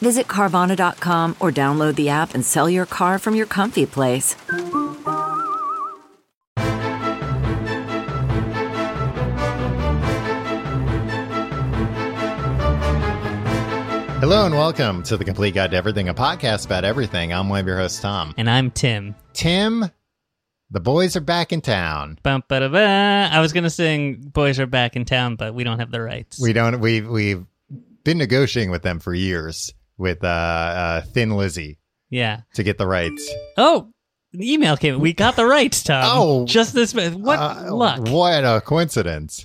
Visit Carvana.com or download the app and sell your car from your comfy place. Hello and welcome to the Complete Guide to Everything, a podcast about everything. I'm one of your hosts, Tom. And I'm Tim. Tim, the boys are back in town. Bum, ba, da, ba. I was gonna sing "Boys Are Back in Town," but we don't have the rights. We don't. We've we've been negotiating with them for years with uh, uh, Thin Lizzy. Yeah. To get the rights. Oh, an email came. We got the rights, Tom. Oh, just this. What uh, luck! What a coincidence!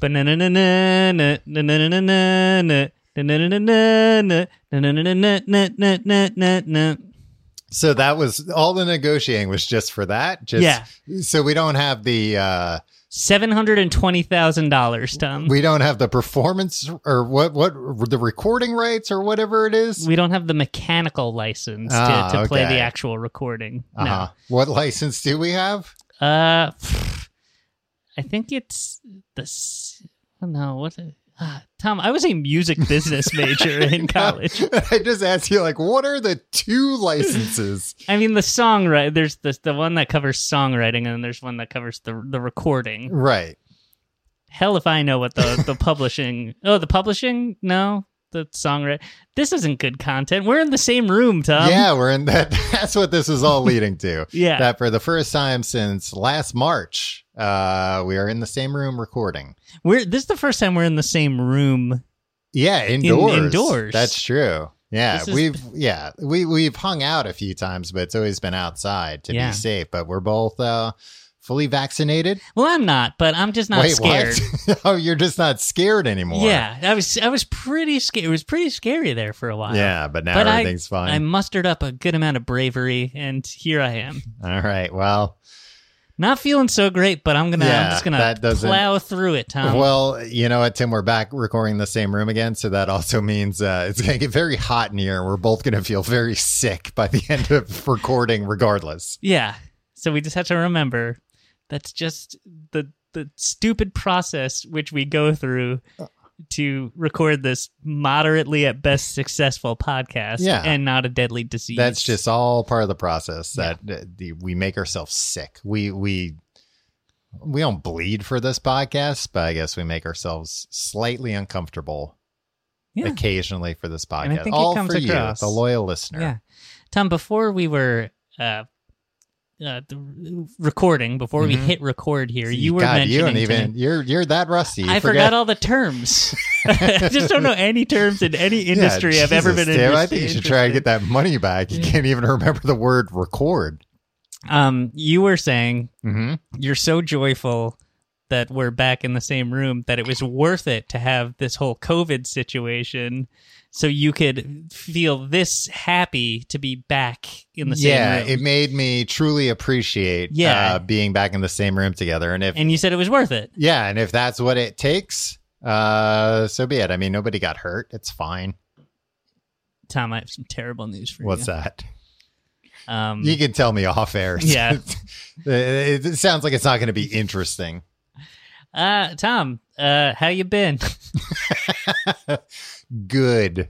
So that was all the negotiating was just for that. Just, yeah. So we don't have the uh, Seven hundred and twenty thousand dollars, Tom. we don't have the performance or what what the recording rights or whatever it is. We don't have the mechanical license to, Ah, to play okay. the actual recording. Uh huh. What license do we have? No. Uh, I think it's the. No, what? Uh, Tom, I was a music business major in college. I just asked you, like, what are the two licenses? I mean, the songwriter. There's the the one that covers songwriting, and then there's one that covers the the recording. right. Hell, if I know what the the publishing. Oh, the publishing? No, the songwriting. This isn't good content. We're in the same room, Tom. yeah, we're in that. That's what this is all leading to. Yeah. That for the first time since last March, uh, we are in the same room recording. we're. This is the first time we're in the same room. Yeah, indoors. indoors. That's true. Yeah, is- we've yeah we we've hung out a few times, but it's always been outside to Yeah. be safe. But we're both uh, fully vaccinated. Well, I'm not, but I'm just not Wait, scared. what? oh, you're just not scared anymore. Yeah, I was. I was pretty scared. It was pretty scary there for a while. Yeah, but now But I- everything's fine. I mustered up a good amount of bravery, and here I am. All right. Well, Not feeling so great, but I'm gonna. Yeah, I'm just gonna plow through it, Tom. well, you know what, Tim? We're back recording in the same room again, so that also means uh, it's going to get very hot in here, and we're both going to feel very sick by the end of recording, regardless. yeah. So we just have to remember that's just the the stupid process which we go through to record this moderately at best successful podcast, Yeah. and not a deadly disease. That's just all part of the process that uh, the, we make ourselves sick. We we we don't bleed for this podcast, but I guess we make ourselves slightly uncomfortable yeah. occasionally for this podcast. all for across. you, the loyal listener. Yeah. Tom, before we were uh, uh, the recording, before we Mhm. hit record here, you were God, mentioning you don't even me, you're you're that rusty. You I forgot all the terms. I just don't know any terms in any industry Yeah, I've ever been in. I think you should try and get that money back. You can't even remember the word record. Um, you were saying Mm-hmm. you're so joyful that we're back in the same room that it was worth it to have this whole COVID situation, so you could feel this happy to be back in the same room. Yeah, it made me truly appreciate Yeah. uh, being back in the same room together. And if and you said it was worth it. yeah, and if that's what it takes, uh, so be it. I mean, nobody got hurt. It's fine. Tom, I have some terrible news for What's you. What's that? Um, You can tell me off air. Yeah. it, it sounds like it's not going to be interesting. Uh, Tom, uh, how you been? Good.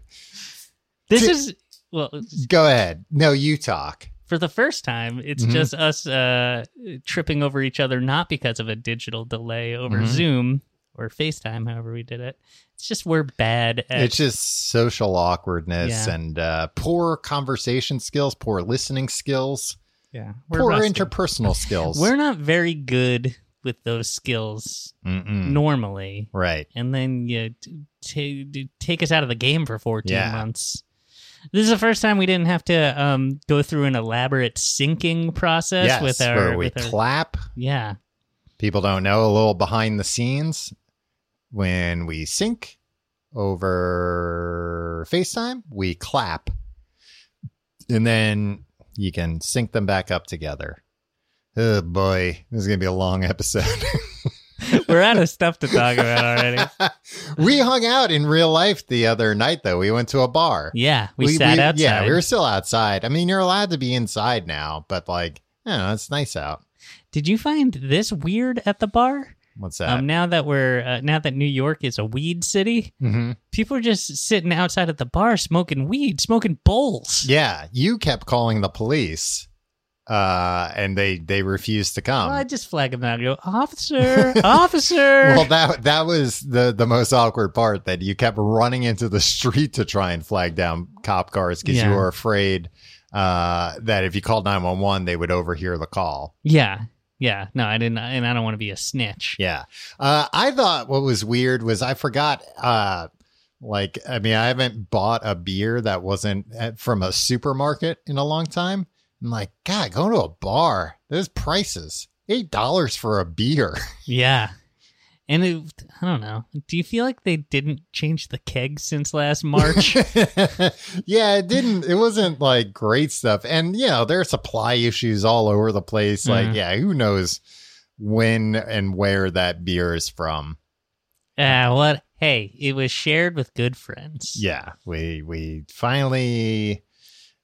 This Ti- is well Go ahead. No, you talk. for the first time. It's Mhm. just us uh, tripping over each other, not because of a digital delay over Mhm. Zoom or FaceTime, however we did it. It's just we're bad at. it's just social awkwardness Yeah. and uh, poor conversation skills, poor listening skills, yeah, poor rusty. interpersonal skills. We're not very good with those skills Mm-mm. normally, right. and then you t- t- take us out of the game for 14 Yeah. months. This is the first time we didn't have to um, go through an elaborate syncing process Yes, with our. where we with our clap. yeah, People don't know a little behind the scenes when we sync over FaceTime, we clap. And then you can sync them back up together. Oh boy, this is gonna be a long episode. We're out of stuff to talk about already. we hung out in real life the other night, though. We went to a bar. Yeah, we, sat outside. Yeah, we were still outside. I mean, you're allowed to be inside now, but like, you know, it's nice out. Did you find this weird at the bar? What's that? Um, now that we're uh, now that New York is a weed city, hmm people are just sitting outside at the bar smoking weed, smoking bowls. Yeah, you kept calling the police, uh, and they they refused to come. Well, I just flag them out and go, officer, officer. Well, that that was the the most awkward part that you kept running into the street to try and flag down cop cars because you were afraid uh, that if you called nine one one, they would overhear the call. yeah, yeah. No, I didn't, and I don't want to be a snitch. Yeah, uh, I thought what was weird was I forgot. Uh, like, I mean, I haven't bought a beer that wasn't at, from a supermarket in a long time. I'm like, God, going to a bar, those prices, eight dollars for a beer. Yeah. And it, I don't know. Do you feel like they didn't change the keg since last March? yeah, it didn't. It wasn't like great stuff, and you know there are supply issues all over the place. Like, Mhm. yeah, who knows when and where that beer is from? Ah, what? Hey, it was shared with good friends. Yeah, we we finally,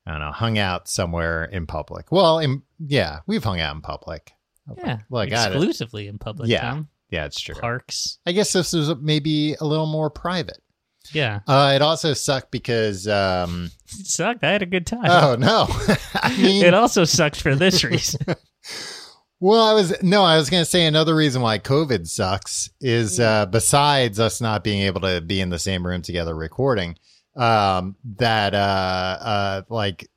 I don't know, hung out somewhere in public. Well, in yeah, we've hung out in public. Yeah. like, exclusively in public. Yeah. Tom. Yeah, it's true. Parks. I guess this was maybe a little more private. Yeah. Uh, it also sucked because, um, It sucked. I had a good time. oh no, I mean, it also sucked for this reason. Well, I was no, I was going to say another reason why COVID sucks is uh, besides us not being able to be in the same room together recording, um, that uh, uh, like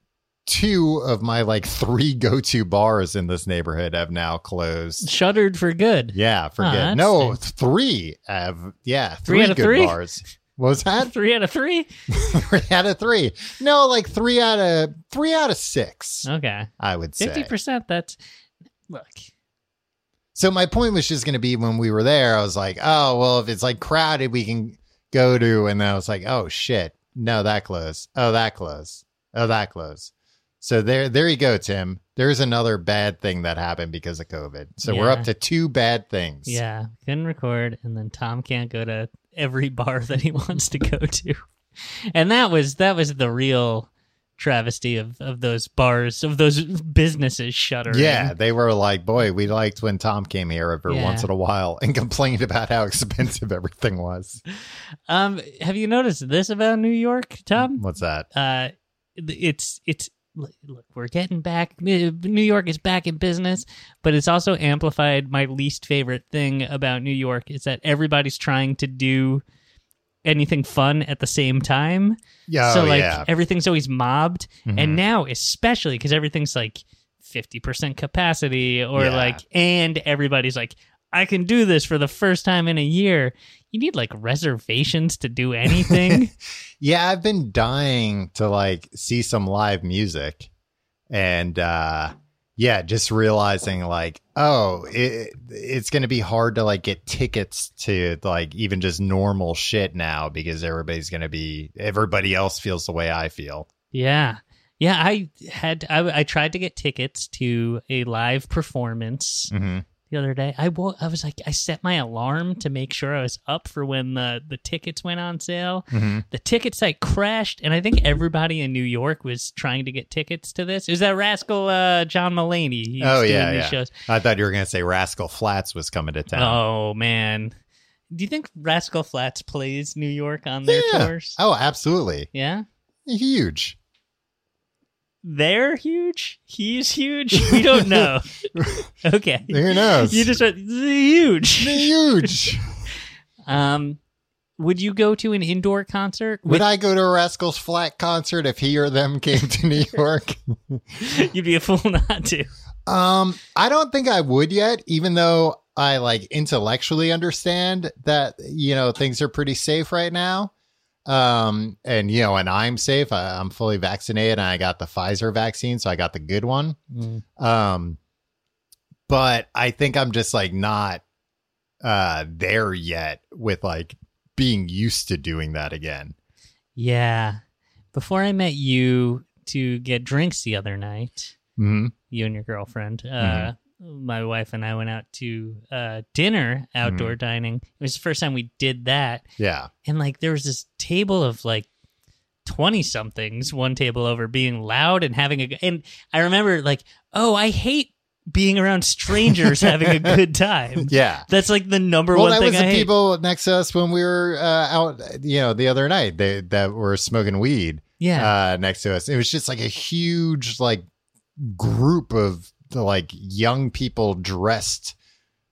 two of my like three go to bars in this neighborhood have now closed. Shuttered for good. Yeah, forget that's no nice. three have yeah Three three, out of three? bars. What was that? Three out of three? three out of three. No, like three out of three out of six. Okay. I would say 50%. That's. Look. So my point was just going to be when we were there, I was like, oh, well, if it's like crowded, we can go to. And then I was like, oh, shit. No, that close. Oh, that close. Oh, that close. So there, there you go, Tim. There's another bad thing that happened because of COVID. So we're up to two bad things. Yeah. Couldn't record. And then Tom can't go to every bar that he wants to go to. And that was that was the real travesty of, of those bars, of those businesses shuttering. Yeah, they were like, boy, we liked when Tom came here every Yeah. once in a while and complained about how expensive everything was. Um, have you noticed this about New York, Tom? What's that? uh it's it's look we're getting back new york is back in business but it's also amplified my least favorite thing about new york is that everybody's trying to do anything fun at the same time Yeah, so oh, like yeah. everything's always mobbed Mhm. and now especially because everything's like 50% capacity or Yeah. like and everybody's like i can do this for the first time in a year you need like reservations to do anything Yeah, I've been dying to like see some live music. And uh yeah, just realizing like, oh, it, it's going to be hard to like get tickets to like even just normal shit now because everybody's going to be everybody else feels the way I feel. Yeah. Yeah, I had I, I tried to get tickets to a live performance hmm the other day. I wo- I was like I set my alarm to make sure I was up for when the the tickets went on sale. hmm The ticket site crashed and I think everybody in New York was trying to get tickets to this. It was that rascal uh, John Mulaney. He's Oh, yeah, yeah. shows. I thought you were going to say Rascal Flatts was coming to town. Oh man. Do you think Rascal Flatts plays New York on their Yeah. tours? Oh, absolutely. Yeah. Huge. They're huge. He's huge. We don't know. okay. Who knows? You just went huge. Huge. Um, would you go to an indoor concert? Would I go to a Rascals Flat concert if he or them came to New York? You'd be a fool not to. Um, I don't think I would yet, even though I like intellectually understand that you know things are pretty safe right now. Um, and you know, and I'm safe. I, I'm fully vaccinated, and I got the Pfizer vaccine, so I got the good one. Um, but I think I'm just like not uh there yet with like being used to doing that again. Yeah. Before I met you, to get drinks the other night. hmm You and your girlfriend. Uh, My wife and I went out to uh, dinner, outdoor dining. It was the first time we did that, Yeah. and like there was this table of like 20 somethings one table over being loud and having a and i remember like oh i hate being around strangers having a good time Yeah. that's like the number Well, one that thing was i the hate people next to us when we were uh, out, you know, the other night. They that were smoking weed yeah uh, next to us. It was just like a huge like group of like young people dressed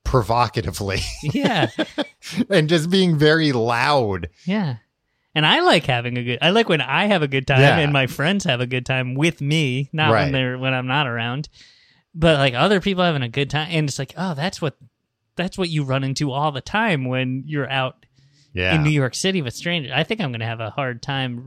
provocatively yeah and just being very loud. yeah and i like having a good i like when i have a good time Yeah. and my friends have a good time with me not Right. when they're when i'm not around but like other people having a good time and it's like oh that's what that's what you run into all the time when you're out Yeah. in New York City with strangers. I think I'm to have a hard time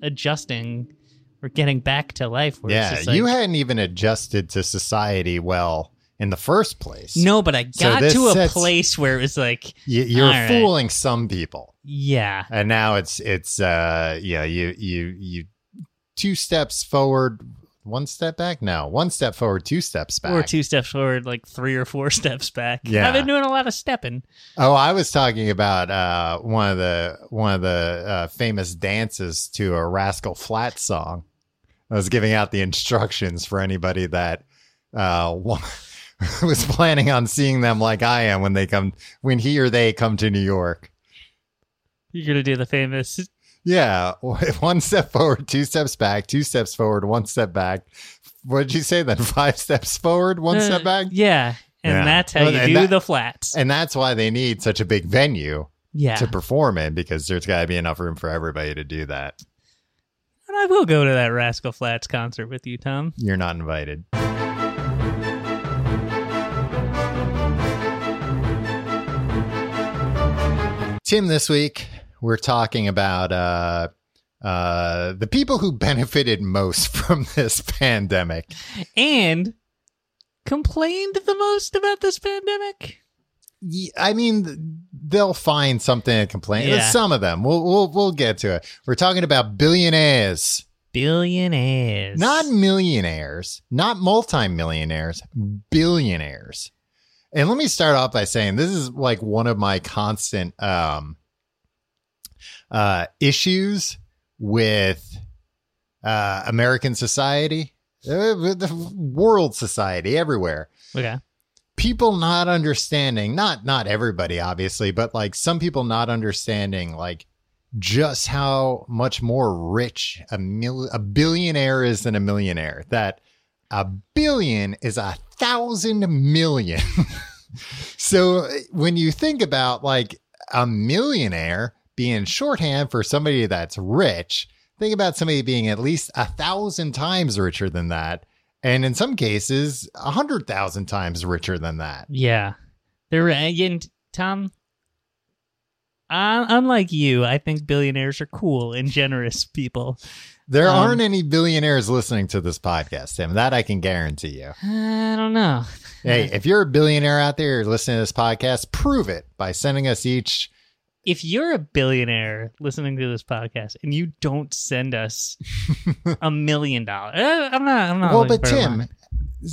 readjusting or getting back to life. Where yeah. like, you hadn't even adjusted to society well in the first place. no, but I got this to a sets- place where it was like, You, right. fooling some people. yeah, and now it's it's uh yeah you you you two steps forward one step back no one step forward two steps back or two steps forward, like three or four steps back. Yeah. I've been doing a lot of stepping. oh i was talking about uh one of the one of the uh, famous dances to a rascal flat song i was giving out the instructions for anybody that uh was planning on seeing them like i am when they come when he or they come to new york You're to do the famous. Yeah, one step forward, two steps back, two steps forward, one step back. What did you say then? Five steps forward, one step Uh, back? Yeah. And Yeah. that's how you and do that- the flats. And that's why they need such a big venue yeah. to perform in because there's got to be enough room for everybody to do that. And I will go to that Rascal Flatts concert with you, Tom. You're not invited. Tim, this week we're talking about uh, uh, the people who benefited most from this pandemic. And complained the most about this pandemic. I mean, they'll find something to complain. Yeah. Some of them. We'll we'll we'll get to it. We're talking about billionaires, Billionaires. not millionaires, not multimillionaires, billionaires. And let me start off by saying this is like one of my constant um uh issues with uh American society, uh, the world society everywhere Okay. People not understanding not not everybody obviously but like some people not understanding like just how much more rich a mil- a billionaire is than a millionaire that a billion is a thousand million. So when you think about like a millionaire being shorthand for somebody that's rich think about somebody being at least a thousand times richer than that and in some cases a hundred thousand times richer than that Yeah. They're and Tom. Uh, unlike you, I think billionaires are cool and generous people. there Um, aren't any billionaires listening to this podcast tim that i can guarantee you I don't know. hey if you're a billionaire out there listening to this podcast prove it by sending us each If you're a billionaire listening to this podcast and you don't send us a million dollars, uh, I'm not. I'm not. well but tim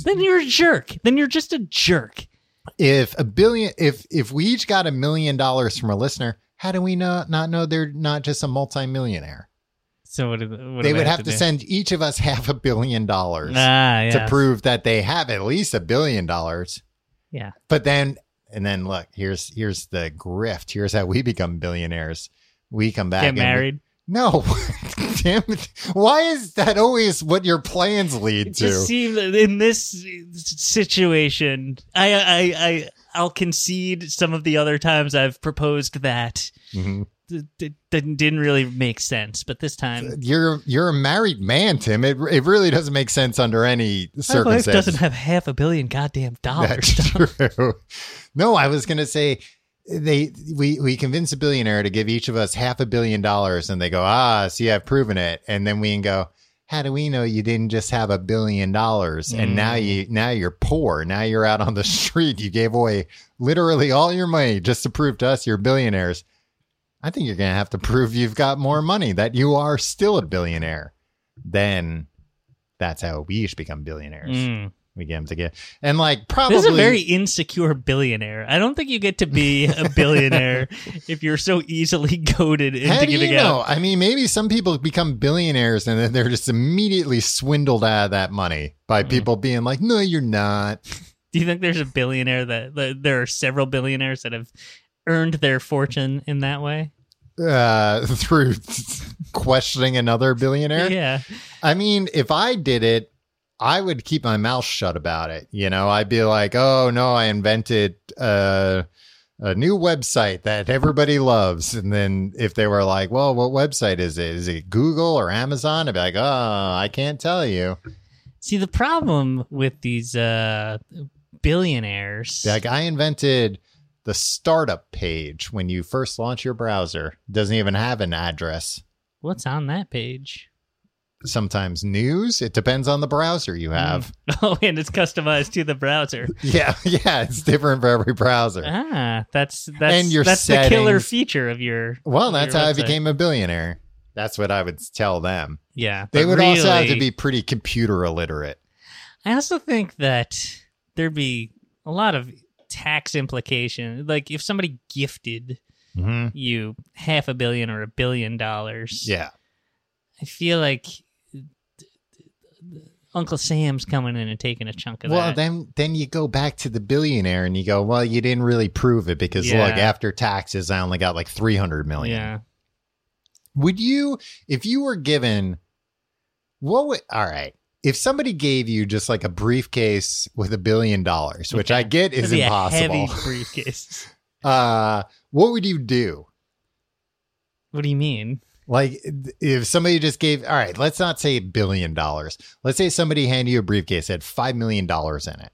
then you're a jerk. Then you're just a jerk. if a billion if if we each got a million dollars from a listener how do we know not know they're not just a multimillionaire So what? what they would have to do? send each of us half a billion dollars Ah, yeah. to prove that they have at least a billion dollars yeah. But then, and then look, here's here's the grift. Here's how we become billionaires. We come back Get married. no, damn it! Why is that always what your plans lead It to? just seems in this situation, I, I, I, I'll concede some of the other times I've proposed that Mhm. Th- didn't didn't really make sense, but this time You're you're a married man, Tim. It it really doesn't make sense under any my wife circumstances. doesn't have half a billion goddamn dollars. That's true. No, I was gonna say they we we convince a billionaire to give each of us half a billion dollars, and they go, ah, see, I've proven it, and then we can go. How do we know you didn't just have a billion dollars and now you now you're poor? Now you're out on the street. You gave away literally all your money just to prove to us you're billionaires. I think you're gonna have to prove you've got more money, that you are still a billionaire. Then that's how we should become billionaires. Mm. We get them to get and like probably This is a very insecure billionaire. I don't think you get to be a billionaire if you're so easily goaded into How do giving you know? out. I mean, maybe some people become billionaires and then they're just immediately swindled out of that money by Mm. people being like, "No, you're not." Do you think there's a billionaire that, that there are several billionaires that have earned their fortune in that way? Uh, through questioning another billionaire. Yeah. I mean, if I did it, I would keep my mouth shut about it. You know, I'd be like, "Oh no, I invented uh, a new website that everybody loves." And then if they were like, "Well, what website is it? Is it Google or Amazon?" I'd be like, "Oh, I can't tell you." See, the problem with these uh, billionaires. Like I invented the startup page when you first launch your browser. Doesn't even have an address. What's on that page? Sometimes news. It depends on the browser you have. Oh, and it's customized to the browser. Yeah, yeah, it's different for every browser. Ah, that's that's And your that's the killer feature of your. Well, that's your how I became a billionaire. That's what I would tell them. Yeah, They would also have to be pretty computer illiterate. I also think that there'd be a lot of tax implication. Like if somebody gifted hmm you half a billion or a billion dollars, Yeah. I feel like Uncle Sam's coming in and taking a chunk of Well, that. Well, then then you go back to the billionaire and you go, well, you didn't really prove it because Yeah. look, after taxes, I only got like three hundred million. yeah, Would you, if you were given, what would, all right, if somebody gave you just like a briefcase with a billion dollars, which I get is impossible, A heavy briefcase. uh, what would you do? what do you mean? Like, if somebody just gave, all right, let's not say a billion dollars. Let's say somebody handed you a briefcase that had $5 million in it.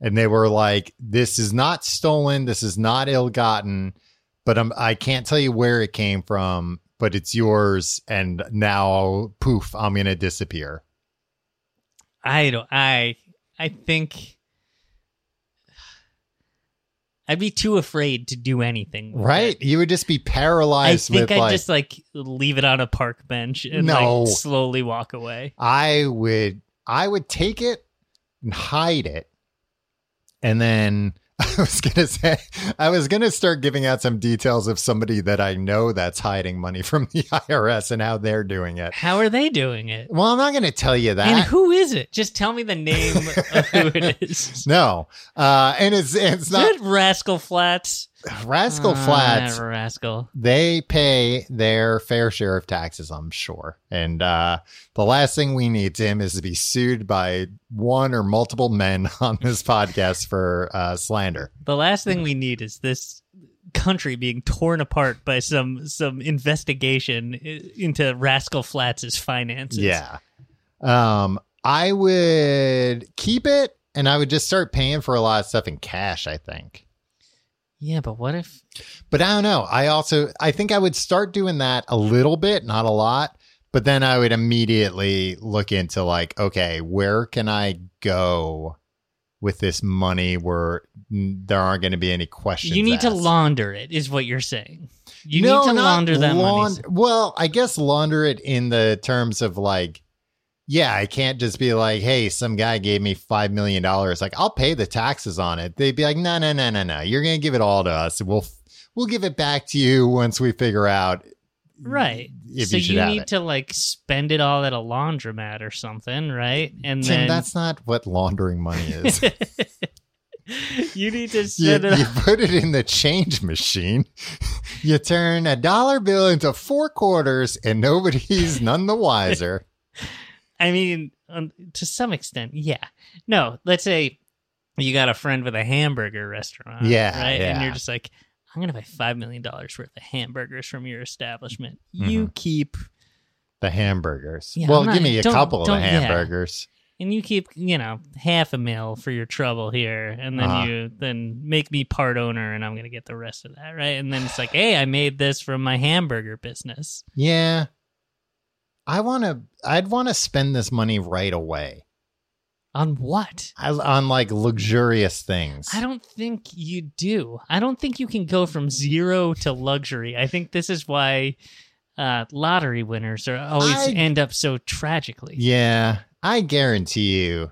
And they were like, this is not stolen. This is not ill gotten, but I'm, I can't tell you where it came from, but it's yours. And now, poof, I'm going to disappear. I don't. I I think I'd be too afraid to do anything. with Right? it. You would just be paralyzed. I think I'd like, just like leave it on a park bench and No. like slowly walk away. I would I would take it and hide it. And then I was gonna say I was gonna start giving out some details of somebody that I know that's hiding money from the IRS and how they're doing it. How are they doing it? Well, I'm not gonna tell you that. and who is it? Just tell me the name of who it is. no. Uh and it's it's not Rascal Flatts? Rascal Ah, Flats. Rascal. they pay their fair share of taxes, I'm sure. And uh, the last thing we need, Tim, is to be sued by one or multiple men on this podcast for uh, slander. The last thing we need is this country being torn apart by some some investigation into Rascal Flatts' finances. Yeah. Um, I would keep it and I would just start paying for a lot of stuff in cash, I think. Yeah, but what if But I don't know. I also I think I would start doing that a little bit, not a lot. But then I would immediately look into like, okay, where can I go with this money where there aren't going to be any questions? you need to launder it? Is what you're saying? You No, need to launder that laund- money. Well, I guess launder it in the terms of like, yeah, I can't just be like, hey, some guy gave me five million dollars. Like, I'll pay the taxes on it. They'd be like, no, no, no, no, no. You're gonna give it all to us. We'll we'll give it back to you once we figure out. Right. So you you need it. to like spend it all at a laundromat or something, right? And Tim, then that's not what laundering money is. you need to you, you put it in the change machine. You turn a dollar bill into four quarters, and nobody's none the wiser. I mean, um, to some extent, yeah. No, let's say you got a friend with a hamburger restaurant, Yeah, right? And you're just like, I'm gonna buy five million dollars worth of hamburgers from your establishment. You keep The hamburgers. Yeah, well, not- give me a couple of the don't- yeah. hamburgers. and you keep you know half a mil for your trouble here and then Uh-huh. you then make me part owner and i'm gonna get the rest of that right and then it's like hey i made this from my hamburger business Yeah. I want to I'd want to spend this money right away. on what I, on like luxurious things. i don't think you do i don't think you can go from zero to luxury i think this is why uh, lottery winners are always I- end up so tragically. Yeah, I guarantee you,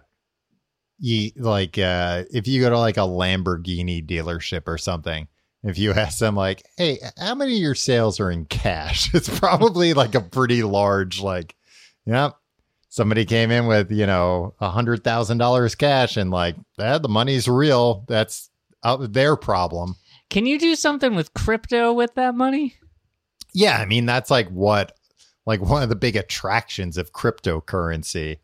you like uh, if you go to like a Lamborghini dealership or something, if you ask them like, "Hey, how many of your sales are in cash?" It's probably like a pretty large like, yep. Somebody came in with you know a hundred thousand dollars cash and like, that the money's real. That's out their problem. Can you do something with crypto with that money? Yeah, I mean that's like what like one of the big attractions of cryptocurrency.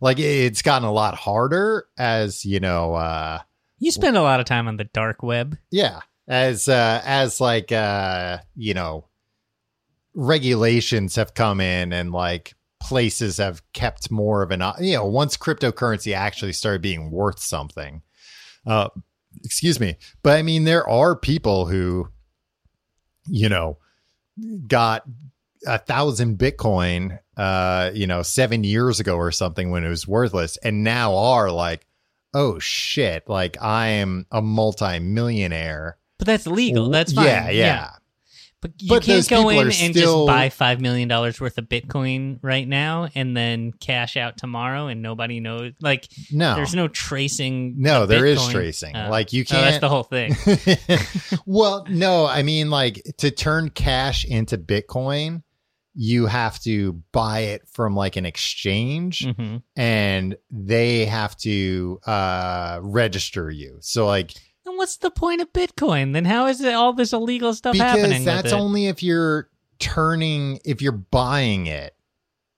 Like it's gotten a lot harder as, you know, uh You spend a lot of time on the dark web. yeah, as uh as like uh, you know, regulations have come in and like places have kept more of an you know, once cryptocurrency actually started being worth something. Uh excuse me. But I mean there are people who you know, got a thousand Bitcoin, uh, you know, seven years ago or something when it was worthless, and now are like, oh shit, like I am a multi-millionaire. But that's legal. That's fine. Yeah, yeah. But you But can't go in and still- just buy five million dollars worth of Bitcoin right now and then cash out tomorrow and nobody knows. Like, No, there's no tracing. no, the there is Bitcoin. tracing. Oh. like you Oh, can't. That's the whole thing. well, no, I mean like to turn cash into Bitcoin, you have to buy it from like an exchange. hmm and they have to uh register you so like what's the point of Bitcoin? Then how is it all this illegal stuff happening? because with that's only if you're turning if you're buying it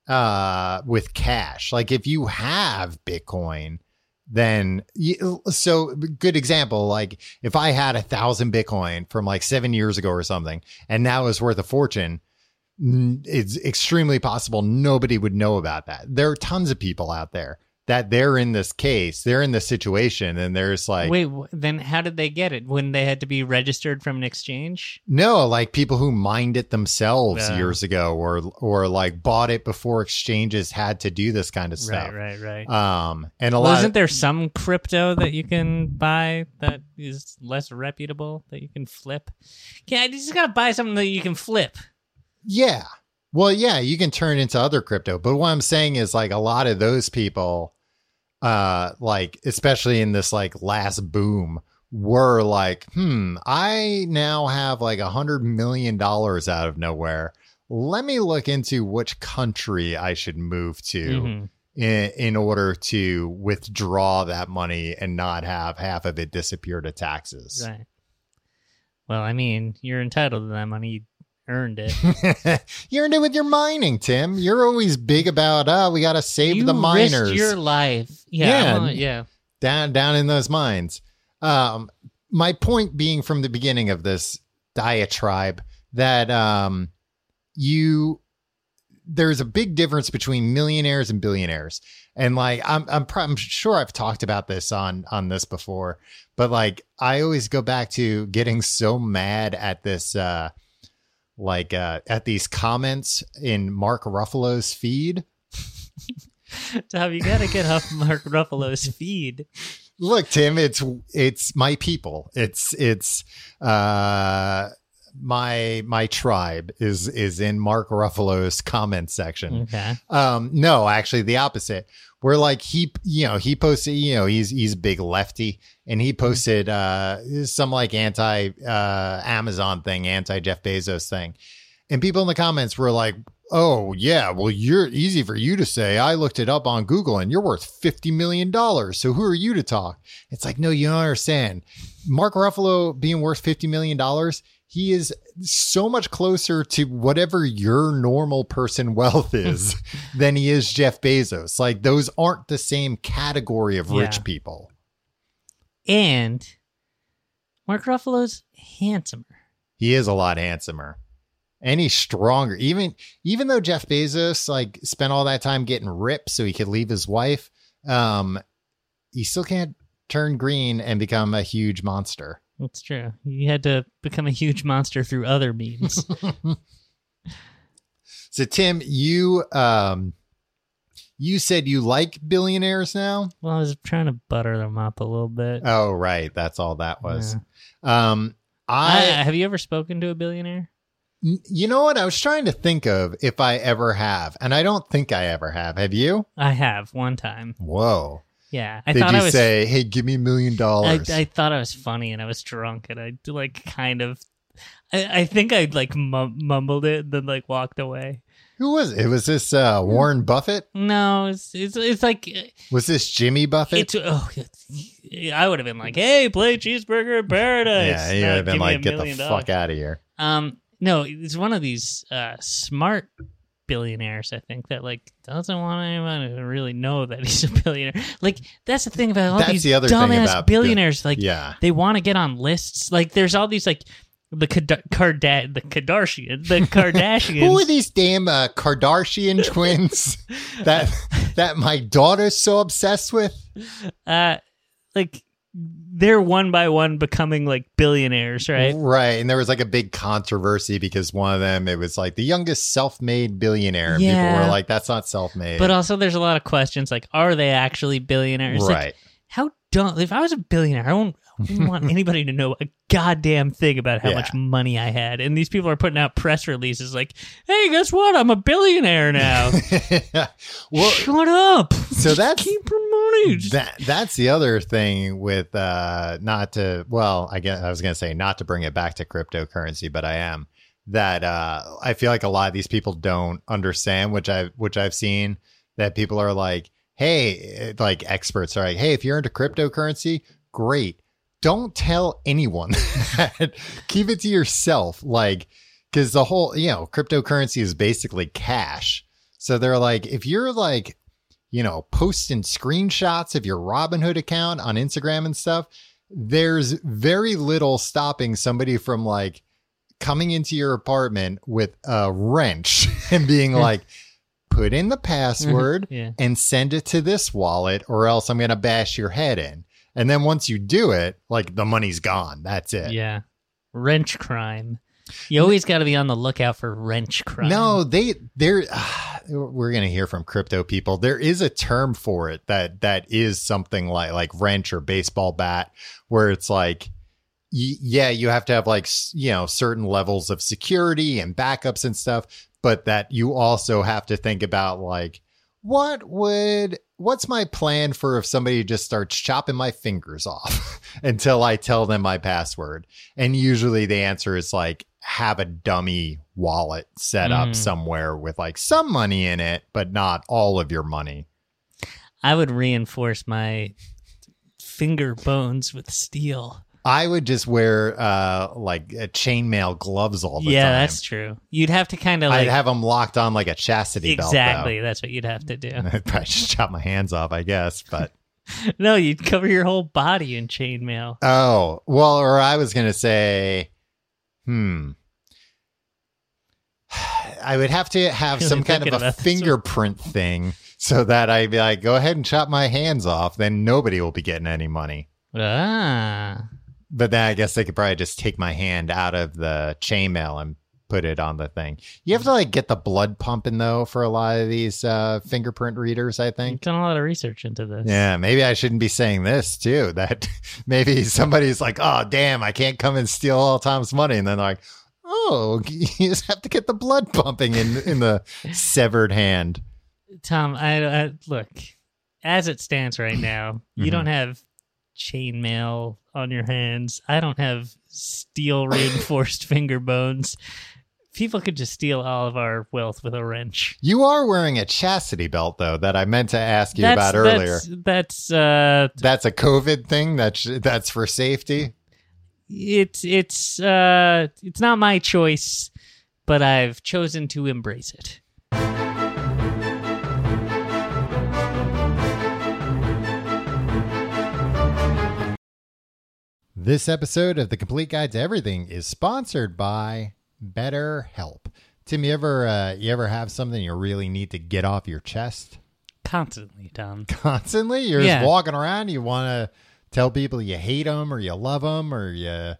uh with cash like if you have bitcoin then you, so good example like if i had a thousand bitcoin from like seven years ago or something and now it's worth a fortune it's extremely possible nobody would know about that there are tons of people out there that they're in this case they're in this situation and there's like Wait, then how did they get it? When they had to be registered from an exchange? No, like people who mined it themselves Yeah. years ago, or or like bought it before exchanges had to do this kind of stuff. Right, right, right. Um, and a well, lot. isn't there some crypto that you can buy that is less reputable that you can flip? Yeah, you just gotta buy something that you can flip. yeah. Well, yeah, you can turn into other crypto, but what I'm saying is like a lot of those people, uh, like especially in this like last boom, were like, hmm, I now have like a hundred million dollars out of nowhere. Let me look into which country I should move to. Mhm. in, in order to withdraw that money and not have half of it disappear to taxes. Right. Well, I mean, you're entitled to that money. You earned it. you earned it with your mining, Tim. You're always big about, oh, we got to save you the miners risked your life. Yeah, Yeah. Yeah. down down in those mines. Um, my point being from the beginning of this diatribe that um, you there's a big difference between millionaires and billionaires. And like I'm I'm, pro- I'm sure I've talked about this on on this before, but like I always go back to getting so mad at this uh like uh at these comments in Mark Ruffalo's feed. Tom, you gotta get off Mark Ruffalo's feed. Look, Tim, it's it's my people. It's it's uh my my tribe is is in Mark Ruffalo's comment section. Okay. Um, no, actually, the opposite. Where like he, you know, he posted, you know, he's he's a big lefty, and he posted uh some like anti uh Amazon thing, anti Jeff Bezos thing, and people in the comments were like, "Oh yeah, well you're easy for you to say. I looked it up on Google, and you're worth fifty million dollars. So who are you to talk?" It's like, no, you don't understand. Mark Ruffalo being worth fifty million dollars, he is so much closer to whatever your normal person wealth is than he is Jeff Bezos. Like those aren't the same category of rich people. And Mark Ruffalo's handsomer. He is a lot handsomer. And he's stronger. Even even though Jeff Bezos like spent all that time getting ripped so he could leave his wife, um, he still can't turn green and become a huge monster. That's true. He had to become a huge monster through other means. So Tim, you um you said you like billionaires now? well, I was trying to butter them up a little bit. Oh, right. That's all that was. Um I, I have you ever spoken to a billionaire? You know what? I was trying to think of if I ever have, and I don't think I ever have. Have you? I have one time. Whoa. Yeah, I Did thought you I was. say, hey, give me a million I, dollars? I thought I was funny and I was drunk and I like kind of. I, I think I like mum- mumbled it and then like walked away. Who was it? Was this uh, Warren Buffett? No, it's it's, it's like Was this Jimmy Buffett? it's oh, it's, I would have been like, hey, play cheeseburger in paradise. yeah, he Not would have been me a like, get the million fuck out of here. Um, no, it's one of these uh, smart billionaires. I think that like doesn't want anyone to really know that he's a billionaire. Like that's the thing about all That's these the other dumbass about bill- billionaires. like Yeah. they want to get on lists. Like there's all these like the Kad- Karda- the Kardashian, the Kardashians. Who are these damn uh, Kardashian twins that that my daughter's so obsessed with? uh, like they're one by one becoming like billionaires, right? Right. And there was like a big controversy because one of them, it was like the youngest self made billionaire. And people were like, that's not self made. But also, there's a lot of questions like, are they actually billionaires? Like, right. how dumb? If I was a billionaire, I won't, I wouldn't want anybody to know a goddamn thing about how Yeah. much money I had. And these people are putting out press releases like, "Hey, guess what? I'm a billionaire now." well, Shut up. so that's keep money. That that's the other thing with uh not to well i guess i was gonna say not to bring it back to cryptocurrency but i am that uh i feel like a lot of these people don't understand which i which i've seen that people are like hey like experts are like hey if you're into cryptocurrency great don't tell anyone that. keep it to yourself like because the whole you know cryptocurrency is basically cash so they're like if you're like you know, posting screenshots of your Robinhood account on Instagram and stuff, there's very little stopping somebody from like coming into your apartment with a wrench and being mm. like, put in the password yeah. and send it to this wallet, or else I'm going to bash your head in. And then once you do it, like the money's gone. That's it. Yeah. Wrench crime. You always got to be on the lookout for wrench crime. No, they they're we're gonna hear from crypto people. There is a term for it that that is something like like wrench or baseball bat, where it's like, y- yeah, you have to have like you know certain levels of security and backups and stuff, but that you also have to think about like what would what's my plan for if somebody just starts chopping my fingers off until I tell them my password? And usually the answer is like have a dummy wallet set up Mm. somewhere with like some money in it, but not all of your money. I would reinforce my finger bones with steel. I would just wear uh like uh, chainmail gloves all the yeah, time. Yeah, that's true. You'd have to kind of like I'd have them locked on like a chastity belt. exactly. That's what you'd have to do. I'd probably just chop my hands off, I guess. But no, you'd cover your whole body in chainmail. oh well, or I was gonna say, hmm. I would have to have some kind of a fingerprint thing so that I'd be like, go ahead and chop my hands off. Then nobody will be getting any money. Ah, But then I guess they could probably just take my hand out of the chainmail and put it on the thing. You have to like get the blood pumping though for a lot of these uh, fingerprint readers. I think. done a lot of research into this. Yeah, maybe I shouldn't be saying this too. That maybe somebody's like, "Oh, damn, I can't come and steal all Tom's money," and then like, "Oh, you just have to get the blood pumping in in the severed hand." Tom, I, I look as it stands right now. You Mhm. don't have chainmail on your hands. I don't have steel reinforced finger bones. People could just steal all of our wealth with a wrench. You are wearing a chastity belt though that I meant to ask you about earlier. That's, that's uh, That's a COVID thing. That's that's for safety. it's it's uh, it's not my choice, but I've chosen to embrace it. This episode of the Complete Guide to Everything is sponsored by BetterHelp. Tim, you ever uh, you ever have something you really need to get off your chest Constantly, Tom. constantly? You're Yeah. just walking around. You want to tell people you hate them or you love them or you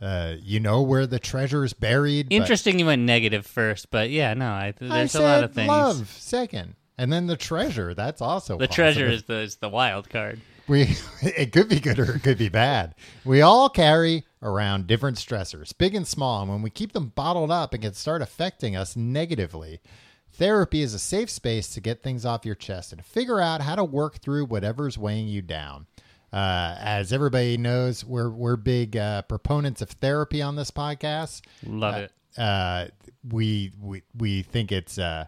uh, you know where the treasure is buried. Interesting, you went negative first, but yeah, no, I, I there's a lot of things. love second, and then the treasure. That's also The positive. treasure is the is the wild card. We it could be good or it could be bad. We all carry around different stressors, big and small, and when we keep them bottled up, it can start affecting us negatively. Therapy is a safe space to get things off your chest and figure out how to work through whatever's weighing you down. Uh, as everybody knows, we're we're big uh, proponents of therapy on this podcast. Love it. Uh, we we we think it's uh,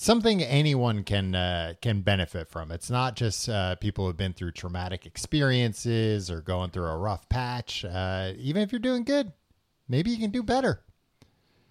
something anyone can uh, can benefit from. It's not just uh, people who've been through traumatic experiences or going through a rough patch. Uh, even if you're doing good, maybe you can do better.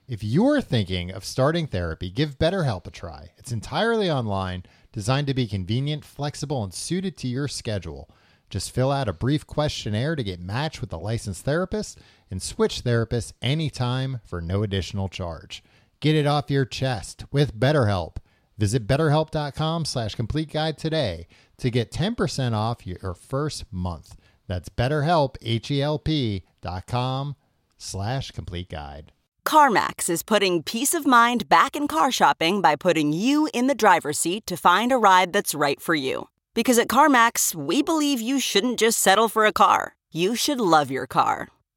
If you're thinking of starting therapy, give BetterHelp a try. It's entirely online, designed to be convenient, flexible, and suited to your schedule. Just fill out a brief questionnaire to get matched with a licensed therapist and switch therapists anytime for no additional charge. Get it off your chest with BetterHelp. Visit betterhelp.com slash complete guide today to get 10% off your first month. That's betterhelp, H-E-L-P dot com slash complete guide. CarMax is putting peace of mind back in car shopping by putting you in the driver's seat to find a ride that's right for you. Because at CarMax, we believe you shouldn't just settle for a car, you should love your car.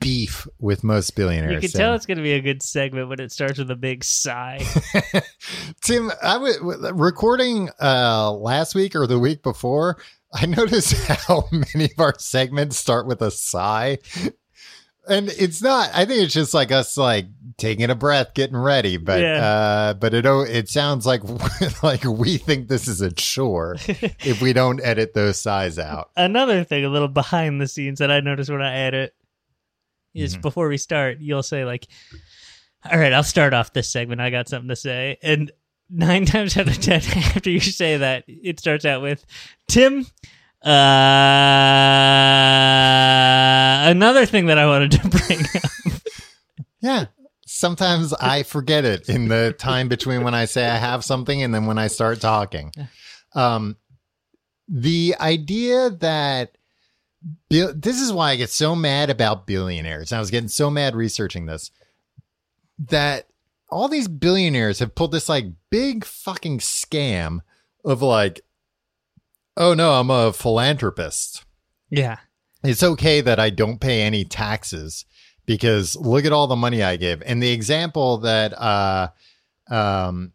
beef with most billionaires. You can Tim. tell it's going to be a good segment when it starts with a big sigh. Tim, I was recording uh, last week or the week before. I noticed how many of our segments start with a sigh. And it's not. I think it's just like us, like taking a breath, getting ready. But Yeah. uh, but it oh, it sounds like like we think this is a chore if we don't edit those sighs out. Another thing, a little behind the scenes that I noticed when I edit is Mhm. before we start, you'll say like, "All right, I'll start off this segment. I got something to say." And nine times out of ten, after you say that, it starts out with Tim. Uh, another thing that I wanted to bring up. Yeah. Sometimes I forget it in the time between when I say I have something and then when I start talking. Um, the idea that bill- this is why I get so mad about billionaires. I was getting so mad researching this that all these billionaires have pulled this like big fucking scam of like, oh no, I'm a philanthropist Yeah, it's okay that I don't pay any taxes because look at all the money I give. And the example that uh um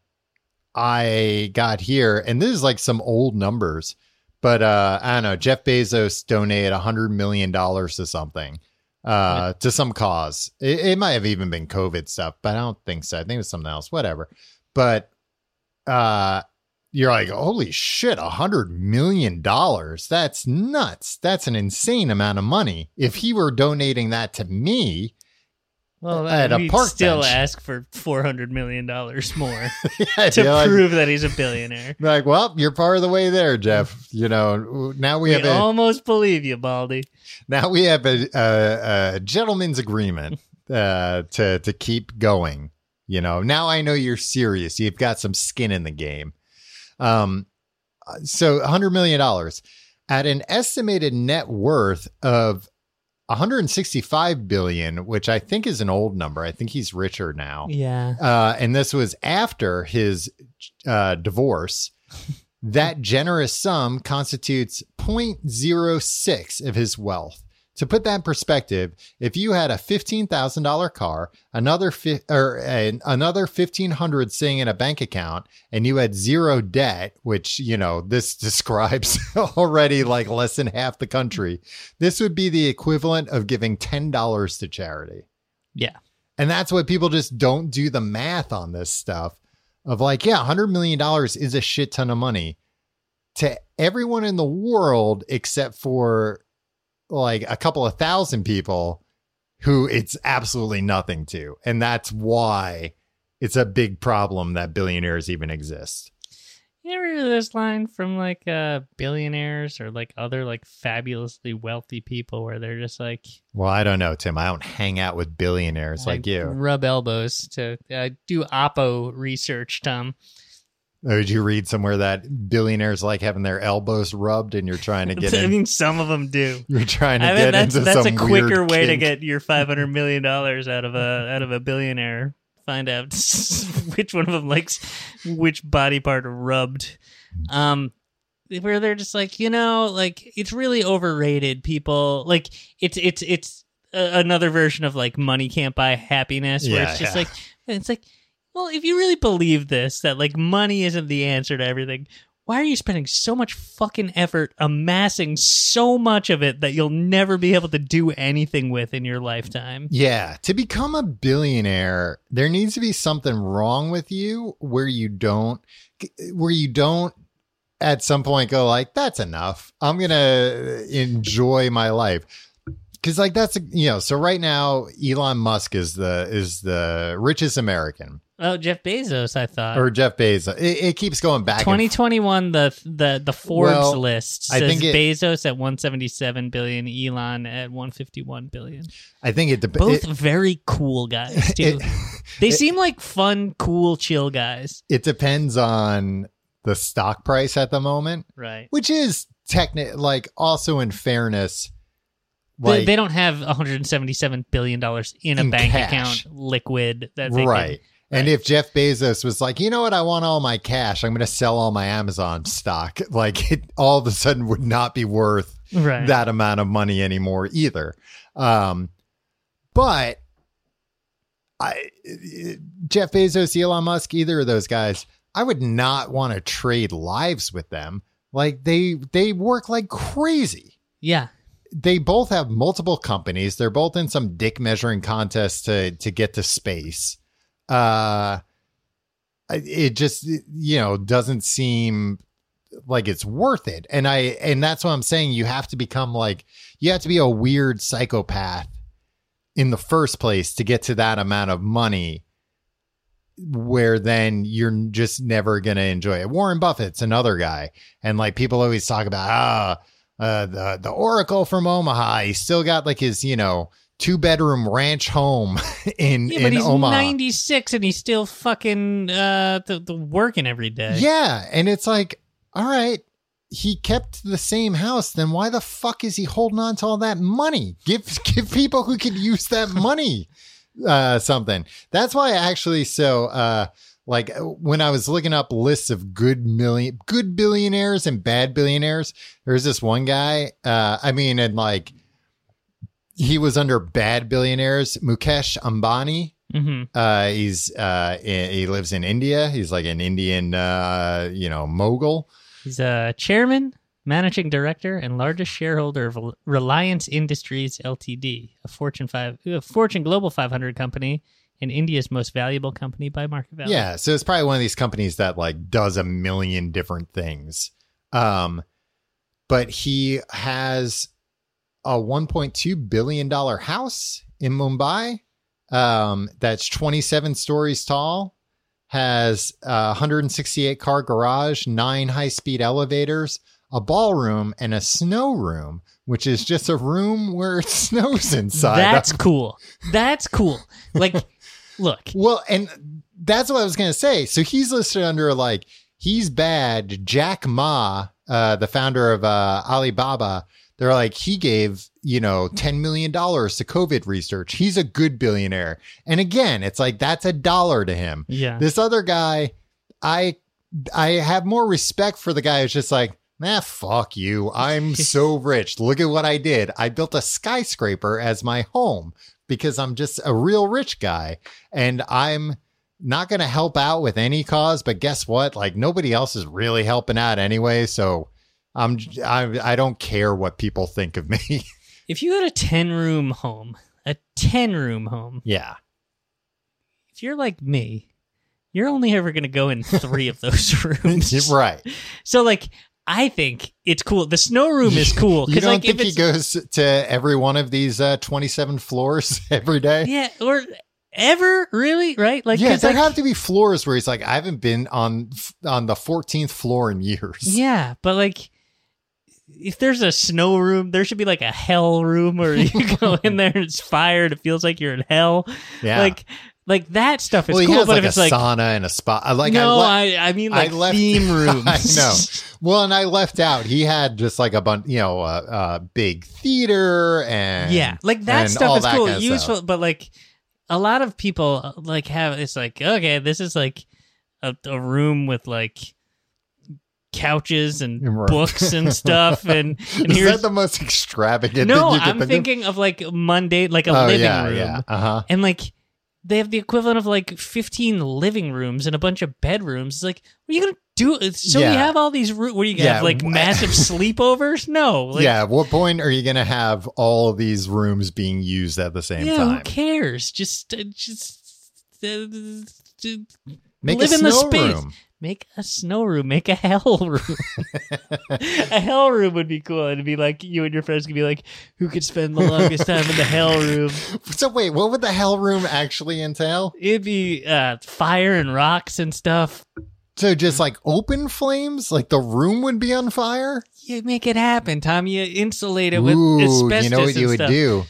I got here, and this is like some old numbers, but uh I don't know, Jeff Bezos donated a hundred million dollars to something. Uh to some cause. It, it might have even been COVID stuff, but I don't think so. I think it was something else, whatever. But uh you're like, holy shit, a hundred million dollars. That's nuts. That's an insane amount of money. If he were donating that to me, well, At a park still bench. ask for four hundred million dollars more I'd to like, prove that he's a billionaire. like, well, you're part of the way there, Jeff. You know, now we We have a almost believe you, Baldy. now we have a, a, a gentleman's agreement uh, to to keep going. You know, now I know you're serious. You've got some skin in the game. Um, so 100 million dollars at an estimated net worth of 165 billion, which I think is an old number. I think he's richer now. Yeah. Uh, and this was after his uh, divorce. that generous sum constitutes 0.06 of his wealth. To put that in perspective, if you had a $15,000 car, another fi- or an, another 1500 sitting in a bank account and you had zero debt, which, you know, this describes already like less than half the country, this would be the equivalent of giving $10 to charity. Yeah. And that's what people just don't do the math on this stuff of like, yeah, $100 million is a shit ton of money to everyone in the world except for like a couple of thousand people who it's absolutely nothing to. And that's why it's a big problem that billionaires even exist. You ever hear this line from like uh billionaires or like other like fabulously wealthy people where they're just like Well, I don't know, Tim. I don't hang out with billionaires like you. rub elbows to uh, do oppo research, Tom. Or did you read somewhere that billionaires like having their elbows rubbed and you're trying to get I in? mean, some of them do. You're trying to I get mean, that's into that's a quicker way to get your five hundred million dollars out of a out of a billionaire. Find out which one of them likes which body part rubbed. Um, where they're just like, you know, like it's really overrated. People like it's it's it's a, another version of like money can't buy happiness. Where Yeah, it's just yeah. like it's like, well, if you really believe this, that like money isn't the answer to everything. Why are you spending so much fucking effort amassing so much of it that you'll never be able to do anything with in your lifetime? Yeah, to become a billionaire, there needs to be something wrong with you where you don't where you don't at some point go like that's enough. I'm going to enjoy my life. Cuz like that's you know, so right now Elon Musk is the is the richest American Oh, Jeff Bezos, I thought. or Jeff Bezos. It, it keeps going back and 2021 the the the Forbes Well, list I says think it- Bezos at 177 billion, Elon at 151 billion. I think it depends. Both very cool guys too. it, they seem like fun, cool, chill guys. it depends on the stock price at the moment, Right. which is technic like also in fairness They, like they don't have 177 billion dollars in a In bank cash. account liquid that they right. And if Jeff Bezos was like, you know what, I want all my cash, I'm going to sell all my Amazon stock, like it all of a sudden would not be worth right. that amount of money anymore either. Um, but I, Jeff Bezos, Elon Musk, either of those guys, I would not want to trade lives with them. Like they they work like crazy. yeah. They both have multiple companies. They're both in some dick measuring contest to to get to space. Uh, it just you know doesn't seem like it's worth it. And i and that's what i'm saying. You have to become like you have to be a weird psychopath in the first place to get to that amount of money where then you're just never going to enjoy it. Warren buffett's another guy. And like people always talk about ah uh, the the oracle from omaha. He still got like his you know two bedroom ranch home in Yeah, in but he's omaha 96 and he's still fucking uh the, the working every day. Yeah, and it's like, all right, he kept the same house. Then why the fuck is he holding on to all that money? Give give people who could use that money uh, something. That's why I actually so uh, like when I was looking up lists of good million good billionaires and bad billionaires. There's this one guy. Uh, I mean, and like he was under bad billionaires. Mukesh Ambani. hmm Uh, he's uh, he lives in India. He's like an Indian, uh, you know, mogul. He's a chairman, managing director, and largest shareholder of Reliance Industries Ltd, a Fortune five, a Fortune Global 500 company, and India's most valuable company by market value. Yeah, so it's probably one of these companies that like does a million different things. Um, but he has a 1.2 billion dollar house in Mumbai. Um, that's 27 stories tall. Has a 168 car garage, nine high speed elevators, a ballroom, and a snow room, which is just a room where it snows inside. That's cool. That's cool. Like, look, Well, and that's what I was going to say. So he's listed under like he's bad. Jack Ma, uh, the founder of uh, Alibaba, they're like he gave you know ten million dollars to COVID research. He's a good billionaire. And again, it's like that's a dollar to him. yeah, This other guy, I I have more respect for the guy who's just like. Nah, fuck you. I'm so rich. Look at what I did. I built a skyscraper as my home because I'm just a real rich guy and I'm not going to help out with any cause. But guess what? Like nobody else is really helping out anyway. So I'm, I, I don't care what people think of me. if you had a 10 room home, a 10 room home, yeah. if you're like me, you're only ever going to go in three of those rooms. right. So, like, I think it's cool. The snow room is cool You don't like, think he goes to every one of these uh, 27 floors every day? yeah, or ever really right? Like, yeah, there like, have to be floors where he's like, I haven't been on on the 14th floor in years. yeah, but like. If there's a snow room, there should be like a hell room where you go in there and it's fired. It feels like you're in hell. Yeah. Like Like that stuff is well, he cool, has but like if a it's like sauna and a spa. I Like no, I, le- I, I mean I like left theme rooms. I know. Well, and I left out. He had just like a bunch, you know, a uh, uh, big theater and yeah, like that stuff is that cool, kind of useful, stuff. but like a lot of people like have it's like okay, this is like a, a room with like couches and Right. books and stuff, and, and Is that the most extravagant? no, thing you I'm think thinking of like mundane, like a Oh living yeah, room, yeah, uh huh. and like they have the equivalent of like 15 living rooms and a bunch of bedrooms. It's like, what are you gonna do? So Yeah. you have all these rooms. What are you gonna Yeah, have like massive sleepovers? No, like, yeah. What point are you going to have all of these rooms being used at the same yeah. time? Who cares? Just, uh, just. Uh, Make live a in the space. room. Make a snow room. Make a hell room. a hell room would be cool. It'd be like you and your friends could be like, who could spend the longest time in the hell room? So wait, what would the hell room actually entail? It'd be uh, fire and rocks and stuff. So just like open flames, like the room would be on fire. You make it happen, Tom. You insulate it with Ooh, asbestos you know what you would stuff. do?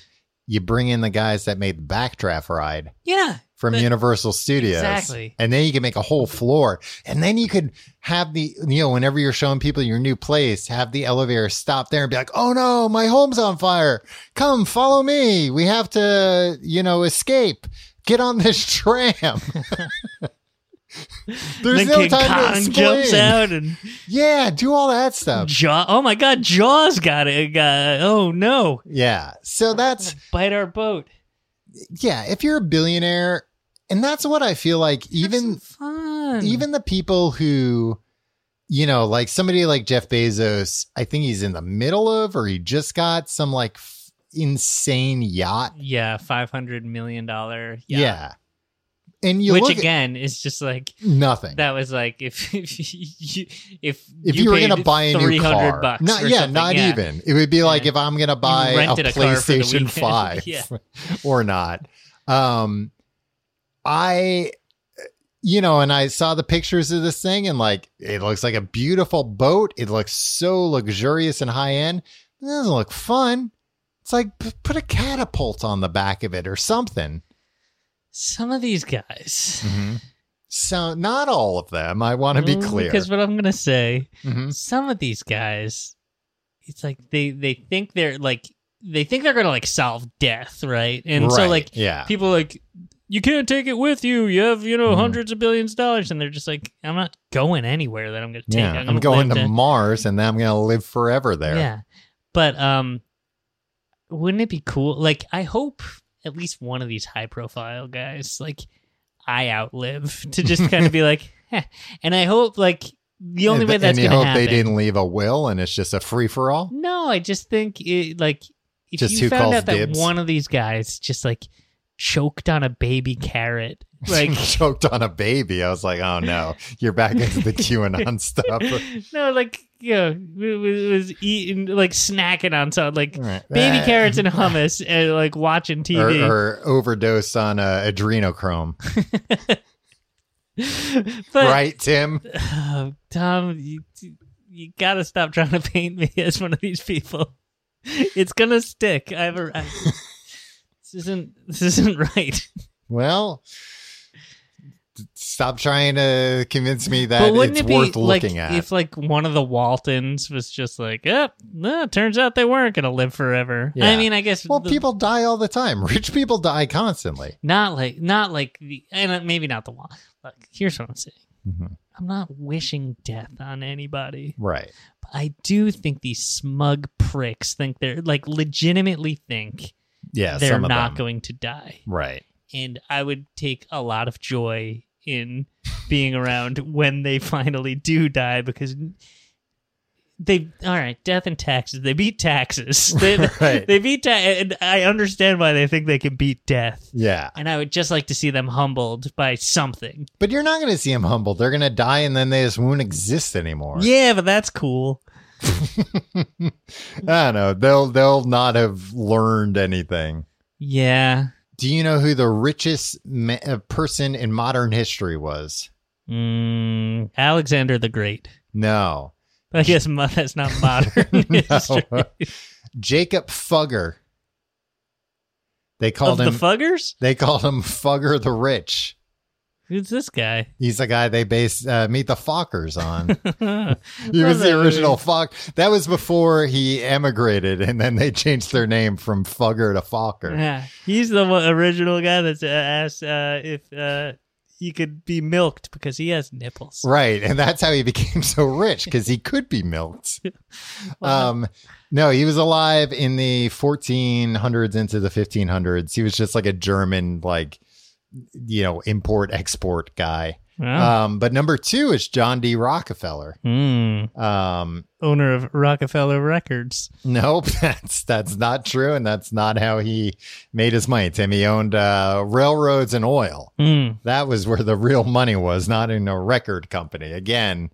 You bring in the guys that made the backdraft ride Yeah, from But- Universal Studios, Exactly. and then you can make a whole floor, and then you could have the you know whenever you're showing people your new place, have the elevator stop there and be like, "Oh no, my home's on fire! Come follow me. We have to you know escape. Get on this tram." There's then no King time to Kong explain. jumps out and Yeah, do all that stuff. Jaw. Oh my God, Jaws got it. Got, oh no, Yeah. So that's bite our boat. yeah, if you're a billionaire, and that's what I feel like even fun. even the people who you know, like somebody like Jeff Bezos, I think he's in the middle of or he just got some like f- insane yacht. yeah, five hundred million dollar. Yeah. And you which look again is just like nothing. that was like if if you, if if you, were going to buy a new 300 car, bucks not yeah, not yeah. even. It would be like if I'm going to buy a rented a car for the PlayStation. Five, Yeah. or not. Um, I, you know, and I saw the pictures of this thing, and like it looks like a beautiful boat. It looks so luxurious and high end. It doesn't look fun. It's like put a catapult on the back of it or something. some of these guys. So not all of them. I want to be Mm, clear. because what I'm gonna say, Mhm. some of these guys, it's like they they think they're like they think they're gonna like solve death, right? And so like yeah. people like you can't take it with you. You have you know Mhm. hundreds of billions of dollars, and they're just like I'm not going anywhere that I'm gonna take. Yeah, I'm, I'm gonna to Mars, and then I'm going to live forever there. Yeah, but um, wouldn't it be cool? Like, I hope at least one of these high profile guys, like, I outlive to just kind of be like, Heh. and I hope like the only way that's you gonna hope happen. they didn't leave a will, and it's just a free for all. No, I just think it like if Just you found out that dibs? one of these guys just like choked on a baby carrot, like. choked on a baby. I was like, oh no, you're back into the QAnon stuff. no, like you know, w- w- was eating like snacking on something like Right. baby Eh. carrots and hummus and like watching TV. or overdose on uh, adrenochrome, but right, Tim? Oh, Tom, you you gotta stop trying to paint me as one of these people. It's gonna stick. I have a. I, this isn't. This isn't right. Well, stop trying to convince me that but wouldn't it's it be worth like looking at. if like one of the Waltons was just like, "Yep, no, turns out they weren't gonna live forever." Yeah. I mean, I guess. well, the- people die all the time. Rich people die constantly. not like not like the and uh, maybe not the wall. Look, here's what I'm saying. Mhm. I'm not wishing death on anybody. Right. But I do think these smug pricks think they're like legitimately think Yeah. they're not them. going to die. Right. And I would take a lot of joy in being around when they finally do die because they all right, death and taxes. They beat taxes. They, Right. they beat ta- and I understand why they think they can beat death. Yeah. And I would just like to see them humbled by something. But you're not going to see them humbled. They're going to die and then they just won't exist anymore. Yeah, but that's cool. I don't know. They'll they'll not have learned anything. Yeah. Do you know who the richest ma- uh, person in modern history was? Mm, Alexander the Great. No. I guess mo- that's not modern history. Jacob Fugger. They called of him the Fuggers? they called him Fugger the Rich. Who's this guy? He's the guy they based uh, Meet the Fockers on. He was the original. Fock. That was before he emigrated, and then they changed their name from Fugger to Fokker. Yeah, he's the one, original guy that's uh, asked uh, if uh, he could be milked because he has nipples. Right, and that's how he became so rich because he could be milked. Um, no, he was alive in the 1400s into the 1500s. He was just like a German, like you know, import export guy. Wow. Um, but number two is John D. Rockefeller. Hmm. Um, Owner of Rockefeller Records. Nope, that's that's not true, and that's not how he made his money. Tim, he owned uh, railroads and oil. Hmm. That was where the real money was, not in a record company. Again,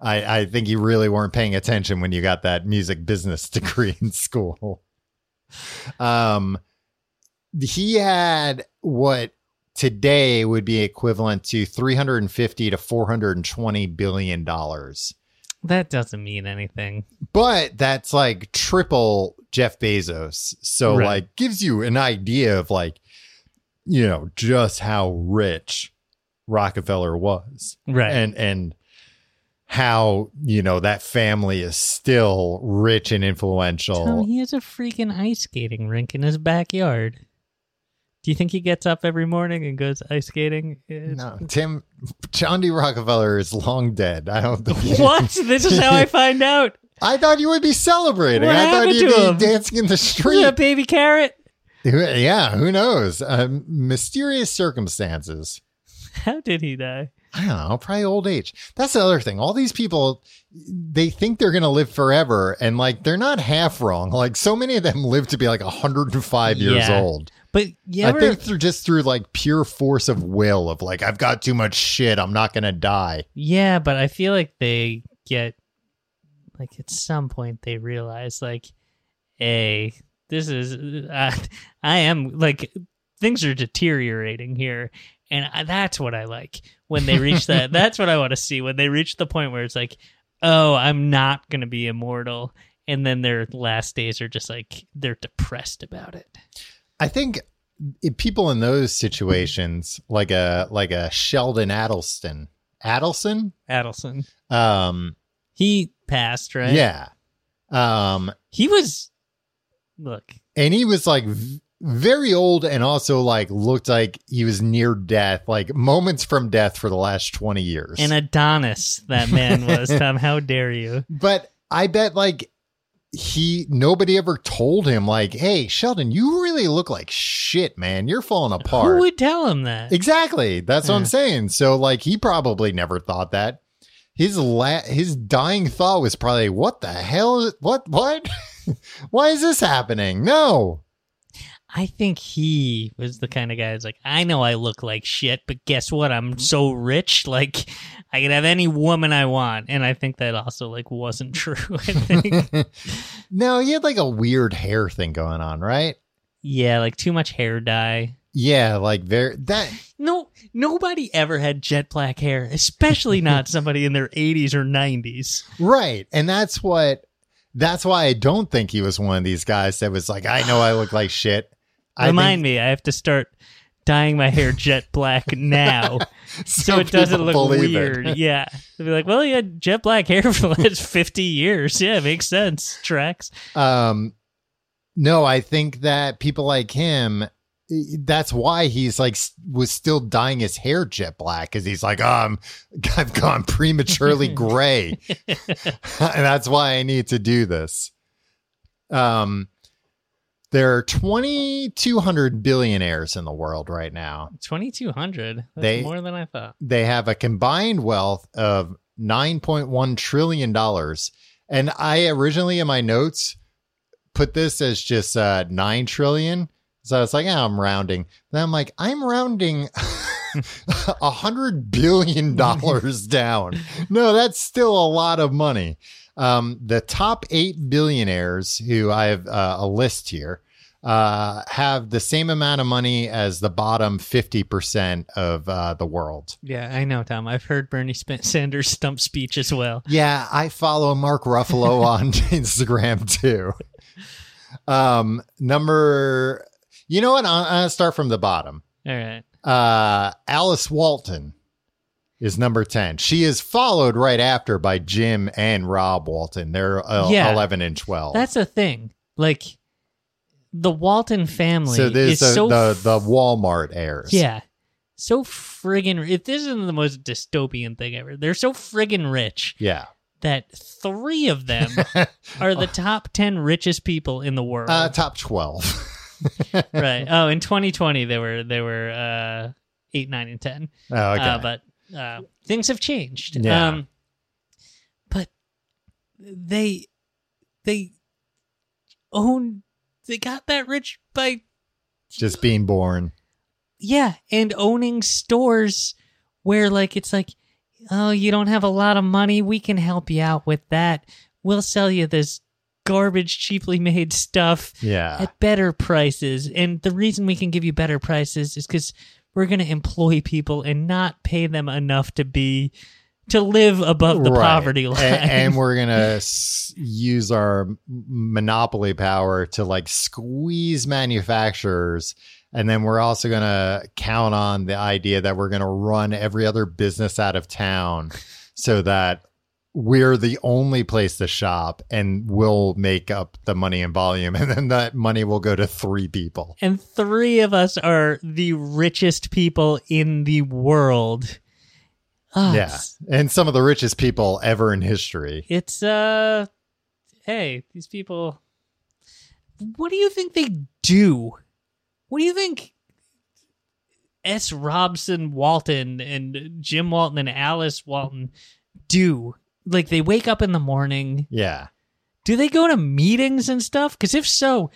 I, I think you really weren't paying attention when you got that music business degree in school. Um, he had what today would be equivalent to 350 to 420 billion dollars. That doesn't mean anything. But that's like triple Jeff Bezos. So Right. like gives you an idea of like you know just how rich Rockefeller was. Right. And and how, you know, that family is still rich and influential. Tom, he has a freaking ice skating rink in his backyard. Do you think he gets up every morning and goes ice skating? No, Tim John D. Rockefeller is long dead. I don't think What? This is how I find out. I thought you would be celebrating. What I thought you'd to be him? dancing in the street. a baby carrot? Yeah, who knows? Um, mysterious circumstances. How did he die? I don't know, probably old age. That's the other thing. All these people, they think they're going to live forever, and like they're not half wrong. Like so many of them live to be like 105 years Yeah. old. But yeah, I think through just through like pure force of will of like I've got too much shit. I'm not going to die. yeah, but I feel like they get like at some point they realize like, hey, this is I, I am like things are deteriorating here, and I, that's what I like when they reach that. that's what I want to see when they reach the point where it's like, oh, I'm not gonna be immortal, and then their last days are just like they're depressed about it. I think if people in those situations, like a like a Sheldon Adelson, Adelson, Adelson, um, he passed, right? yeah, um, he was. Look, and he was like v- very old and also like looked like he was near death like moments from death for the last 20 years An Adonis that man was, Tom. How dare you? but i bet like he nobody ever told him like hey sheldon you really look like shit man. You're falling apart. Who would tell him that? exactly. That's what i'm saying. So like he probably never thought that. His la- his dying thought was probably what the hell? What what? Why is this happening? No I think he was the kind of guy that's like, I know I look like shit, but guess what? I'm mm-hmm. so rich, like I can have any woman I want. And I think that also like wasn't true. I think, no, he had like a weird hair thing going on, right? yeah, like too much hair dye. Yeah, like very that. No, nobody ever had jet black hair, especially not somebody in their 80s or 90s. Right, and that's what. That's why I don't think he was one of these guys that was like, I know I look like shit. Remind me, I have to start dyeing my hair jet black now. think so it doesn't look believe it. weird. Yeah. They'll be like, well, he had jet black hair for the last 50 years. Yeah, it makes sense. Tracks. Um, no, I think that people like him. That's why he's like was still dyeing his hair jet black because he's like, um, I've gone prematurely gray, and that's why I need to do this. Um, there are 2,200 billionaires in the world right now. 2200 That's They- more than I thought. They have a combined wealth of 9.1 trillion dollars. And I originally in my notes put this as just uh, 9 trillion. So I was like, oh, I'm rounding. Then I'm like, I'm rounding a hundred billion dollars down. No, that's still a lot of money. Um, the top eight billionaires who I have uh, a list here uh, have the same amount of money as the bottom 50% of uh, the world. Yeah, I know, Tom. I've heard Bernie Sanders' stump speech as well. Yeah, I follow Mark Ruffalo on Instagram too. Um, number You know what? I'm, I'm start from the bottom. All right. Uh, Alice Walton is number ten. She is followed right after by Jim and Rob Walton. They're uh, Yeah. eleven and twelve. That's a thing. Like the Walton family so is the, so the the Walmart heirs. yeah, so friggin' if this isn't the most dystopian thing ever. They're so friggin' rich yeah. that three of them are the top 10 richest people in the world. Uh, top twelve. right. Oh, in 2020 they were they were uh 8, 9 and 10. Oh, okay. Uh, but uh, things have changed. Yeah. Um, but they they own they got that rich by Just being born. yeah, and owning stores where like it's like oh, you don't have a lot of money, we can help you out with that. We'll sell you this garbage cheaply made stuff Yeah. at better prices. And the reason we can give you better prices is because we're going to employ people and not pay them enough to be to live above the Right. poverty line. A- and, we're gonna s- use our monopoly power to like squeeze manufacturers and then we're also gonna count on the idea that we're gonna run every other business out of town so that we're the only place to shop and we'll make up the money and volume and then that money will go to three people and three of us are the richest people in the world. Ah, yeah and some of the richest people ever in history It's uh hey, these people what do you think they do? What do you think S. Robson Walton and Jim Walton and Alice Walton do? Like they wake up in the morning. yeah Do they go to meetings and stuff? Because if so,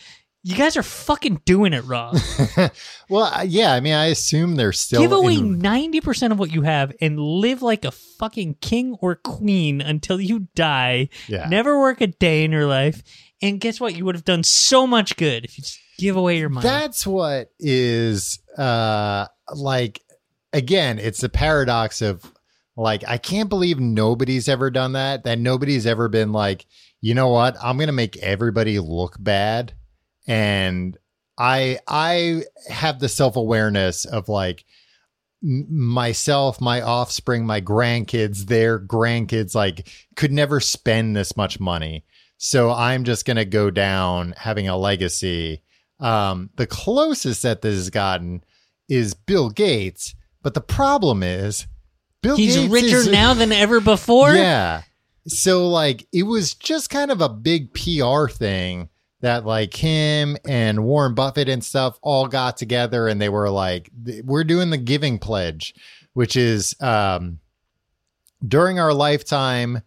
you guys are fucking doing it wrong. well uh, yeah i mean i assume they're still Give away in- ninety percent of what you have and live like a fucking king or queen until you die. Yeah. Never work a day in your life. And guess what? You would have done so much good if you just give away your money. That's what is uh like again, it's the paradox of like I can't believe nobody's ever done that. That nobody's ever been like, you know what? I'm going to make everybody look bad and I I have the self-awareness of like myself, my offspring, my grandkids, their grandkids like could never spend this much money. So I'm just going to go down having a legacy. Um, the closest that this has gotten is Bill Gates, but the problem is Bill He's Gates richer is- now than ever before. yeah. So like it was just kind of a big PR thing that like him and Warren Buffett and stuff all got together and they were like we're doing the giving pledge which is um during our lifetime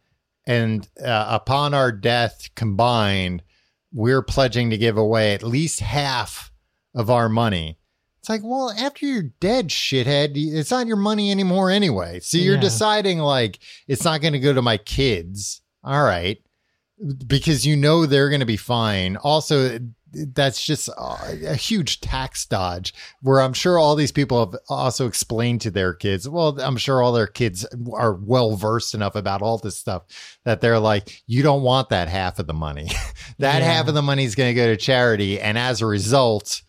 and uh, upon our death combined we're pledging to give away at least half of our money. It's like, well, after you're dead, shithead, it's not your money anymore anyway. So you're Yeah. deciding like it's not going to go to my kids. All right. Because you know they're going to be fine. Also, that's just uh, a huge tax dodge where I'm sure all these people have also explained to their kids. Well, I'm sure all their kids are well versed enough about all this stuff that they're like, you don't want that half of the money. that Yeah. half of the money is going to go to charity. And as a result,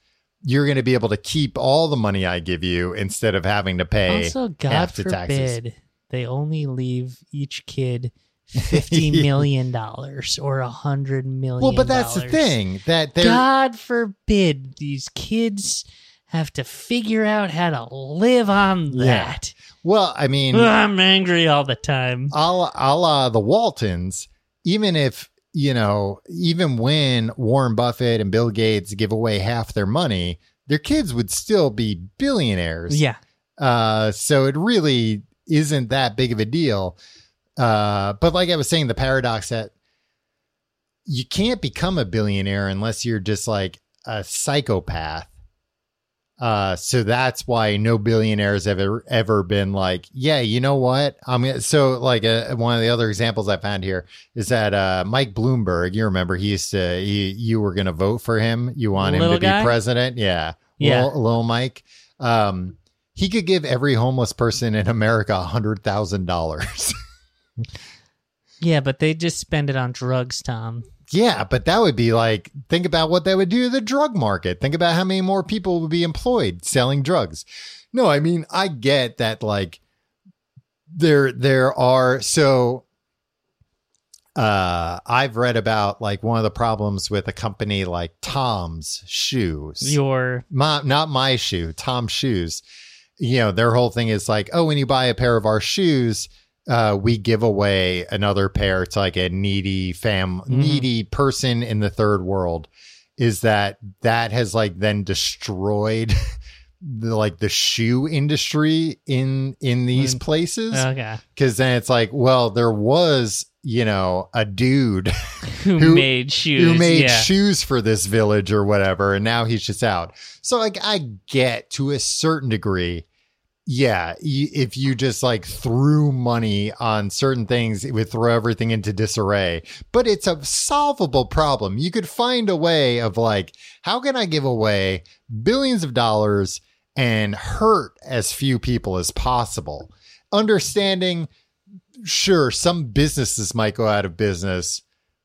you're going to be able to keep all the money I give you instead of having to pay Also, God half the taxes. forbid they only leave each kid fifty million dollars or a hundred million. Well, but that's the thing that God forbid these kids have to figure out how to live on Yeah. that. well. I mean, I'm angry all the time. a la, a la the Waltons, even if, you know, even when Warren Buffett and Bill Gates give away half their money, their kids would still be billionaires. Yeah. Uh, so it really isn't that big of a deal. Uh, but like I was saying, the paradox that you can't become a billionaire unless you're just like a psychopath. Uh, so that's why no billionaires have ever, ever been like, yeah, you know what? I'm gonna, so like uh one of the other examples I found here is that, uh, Mike Bloomberg, you remember he used to, he, you were going to vote for him. You want him to be president. Yeah. Yeah. Little, little Mike. Um, he could give every homeless person in America a hundred thousand dollars. Yeah, but they just spend it on drugs, Tom. Yeah, but that would be like think about what that would do to the drug market. Think about how many more people would be employed selling drugs. No, I mean I get that like there there are so uh I've read about like one of the problems with a company like Tom's shoes. Your my, not my shoe, Tom's shoes. You know, their whole thing is like, oh, when you buy a pair of our shoes, uh, we give away another pair to like a needy fam, needy person in the third world. Is that that has like then destroyed the like the shoe industry in in these Mm. places? okay, Because then it's like, well, there was you know a dude who, Who- made shoes? who made yeah. shoes for this village or whatever, and now he's just out. So like I get to a certain degree, yeah, if you just like threw money on certain things, it would throw everything into disarray. But it's a solvable problem. You could find a way of like, how can I give away billions of dollars and hurt as few people as possible? Understanding, sure, some businesses might go out of business,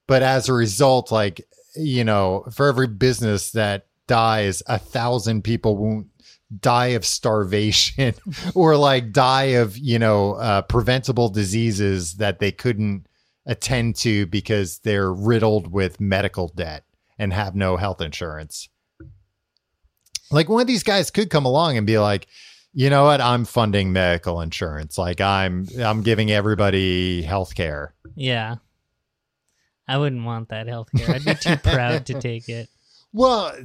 but as a result, like, you know, for every business that dies, a thousand people won't die of starvation or like die of, you know, uh, preventable diseases that they couldn't attend to because they're riddled with medical debt and have no health insurance. Like one of these guys could come along and be like, you know what? I'm funding medical insurance. Like I'm, I'm giving everybody health care. Yeah. I wouldn't want that healthcare. I'd be too proud to take it. Well,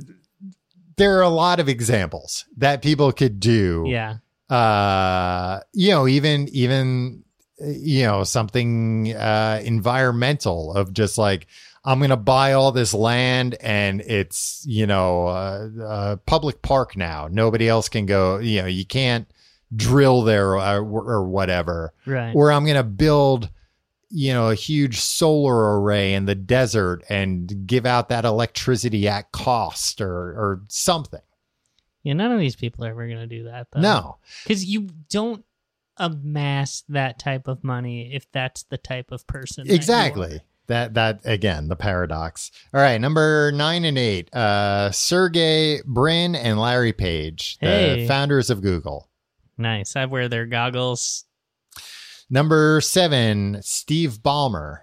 there are a lot of examples that people could do. Yeah. Uh, you know, even even uh, you know something uh environmental of just like I'm going to buy all this land and it's, you know, a, uh public park now. Nobody else can go, you know, you can't drill there or, or whatever. Right. Or I'm going to build you know, a huge solar array in the desert and give out that electricity at cost or or something. yeah, none of these people are ever going to do that, though. No. Because you don't amass that type of money if that's the type of person. that you are. Exactly. That that again, the paradox. All right, number nine and eight. Uh Sergey Brin and Larry Page, the founders of Google. Nice. I wear their goggles. Number seven, Steve Ballmer,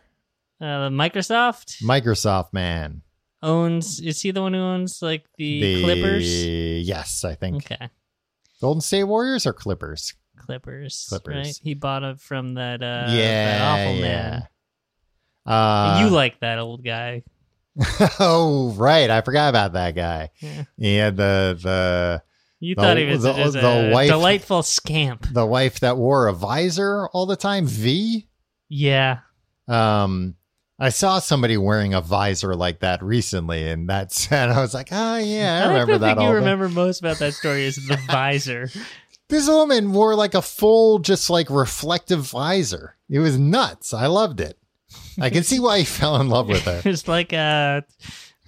Uh, Microsoft Microsoft man. owns. Is he the one who owns like the, The Clippers? Yes, I think. Okay, Golden State Warriors or Clippers? Clippers. Clippers. Right? He bought it from that. Uh, yeah. that awful yeah. man. Uh, you like that old guy? oh, right. I forgot about that guy. Yeah. Yeah, the the You The- thought he was the- just the a wife- delightful scamp. the wife that wore a visor all the time. V. Yeah. Um, I saw somebody wearing a visor like that recently, and that's and I was like, oh yeah, I, I, remember that. thing you remember most about that story is the visor. This woman wore like a full, just like reflective visor. It was nuts. I loved it. I can see why he fell in love with her. It's like a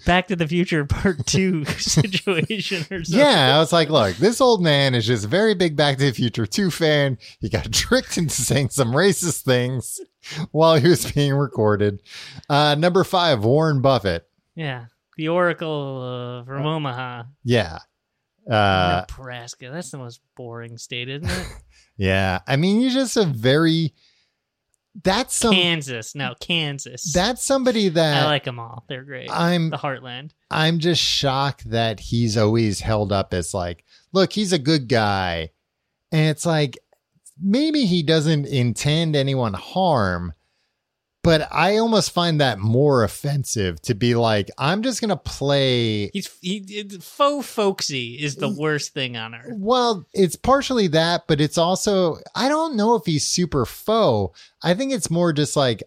Back to the Future Part Two situation or something. Yeah, I was like, look, this old man is just a very big Back to the Future 2 fan. He got tricked into saying some racist things while he was being recorded. Uh, number five, Warren Buffett. Yeah. The Oracle uh, from Omaha, Yeah. Uh, Nebraska. That's the most boring state, isn't it? yeah. I mean, he's just a very, that's some, Kansas. No, Kansas. that's somebody that I like them all. They're great. I'm, the Heartland. I'm just shocked that he's always held up as like, look, he's a good guy. And it's like, maybe he doesn't intend anyone harm, but I almost find that more offensive to be like, I'm just going to play. He's he, faux folksy is the mm. worst thing on earth. Well, it's partially that, but it's also, I don't know if he's super faux. I think it's more just like,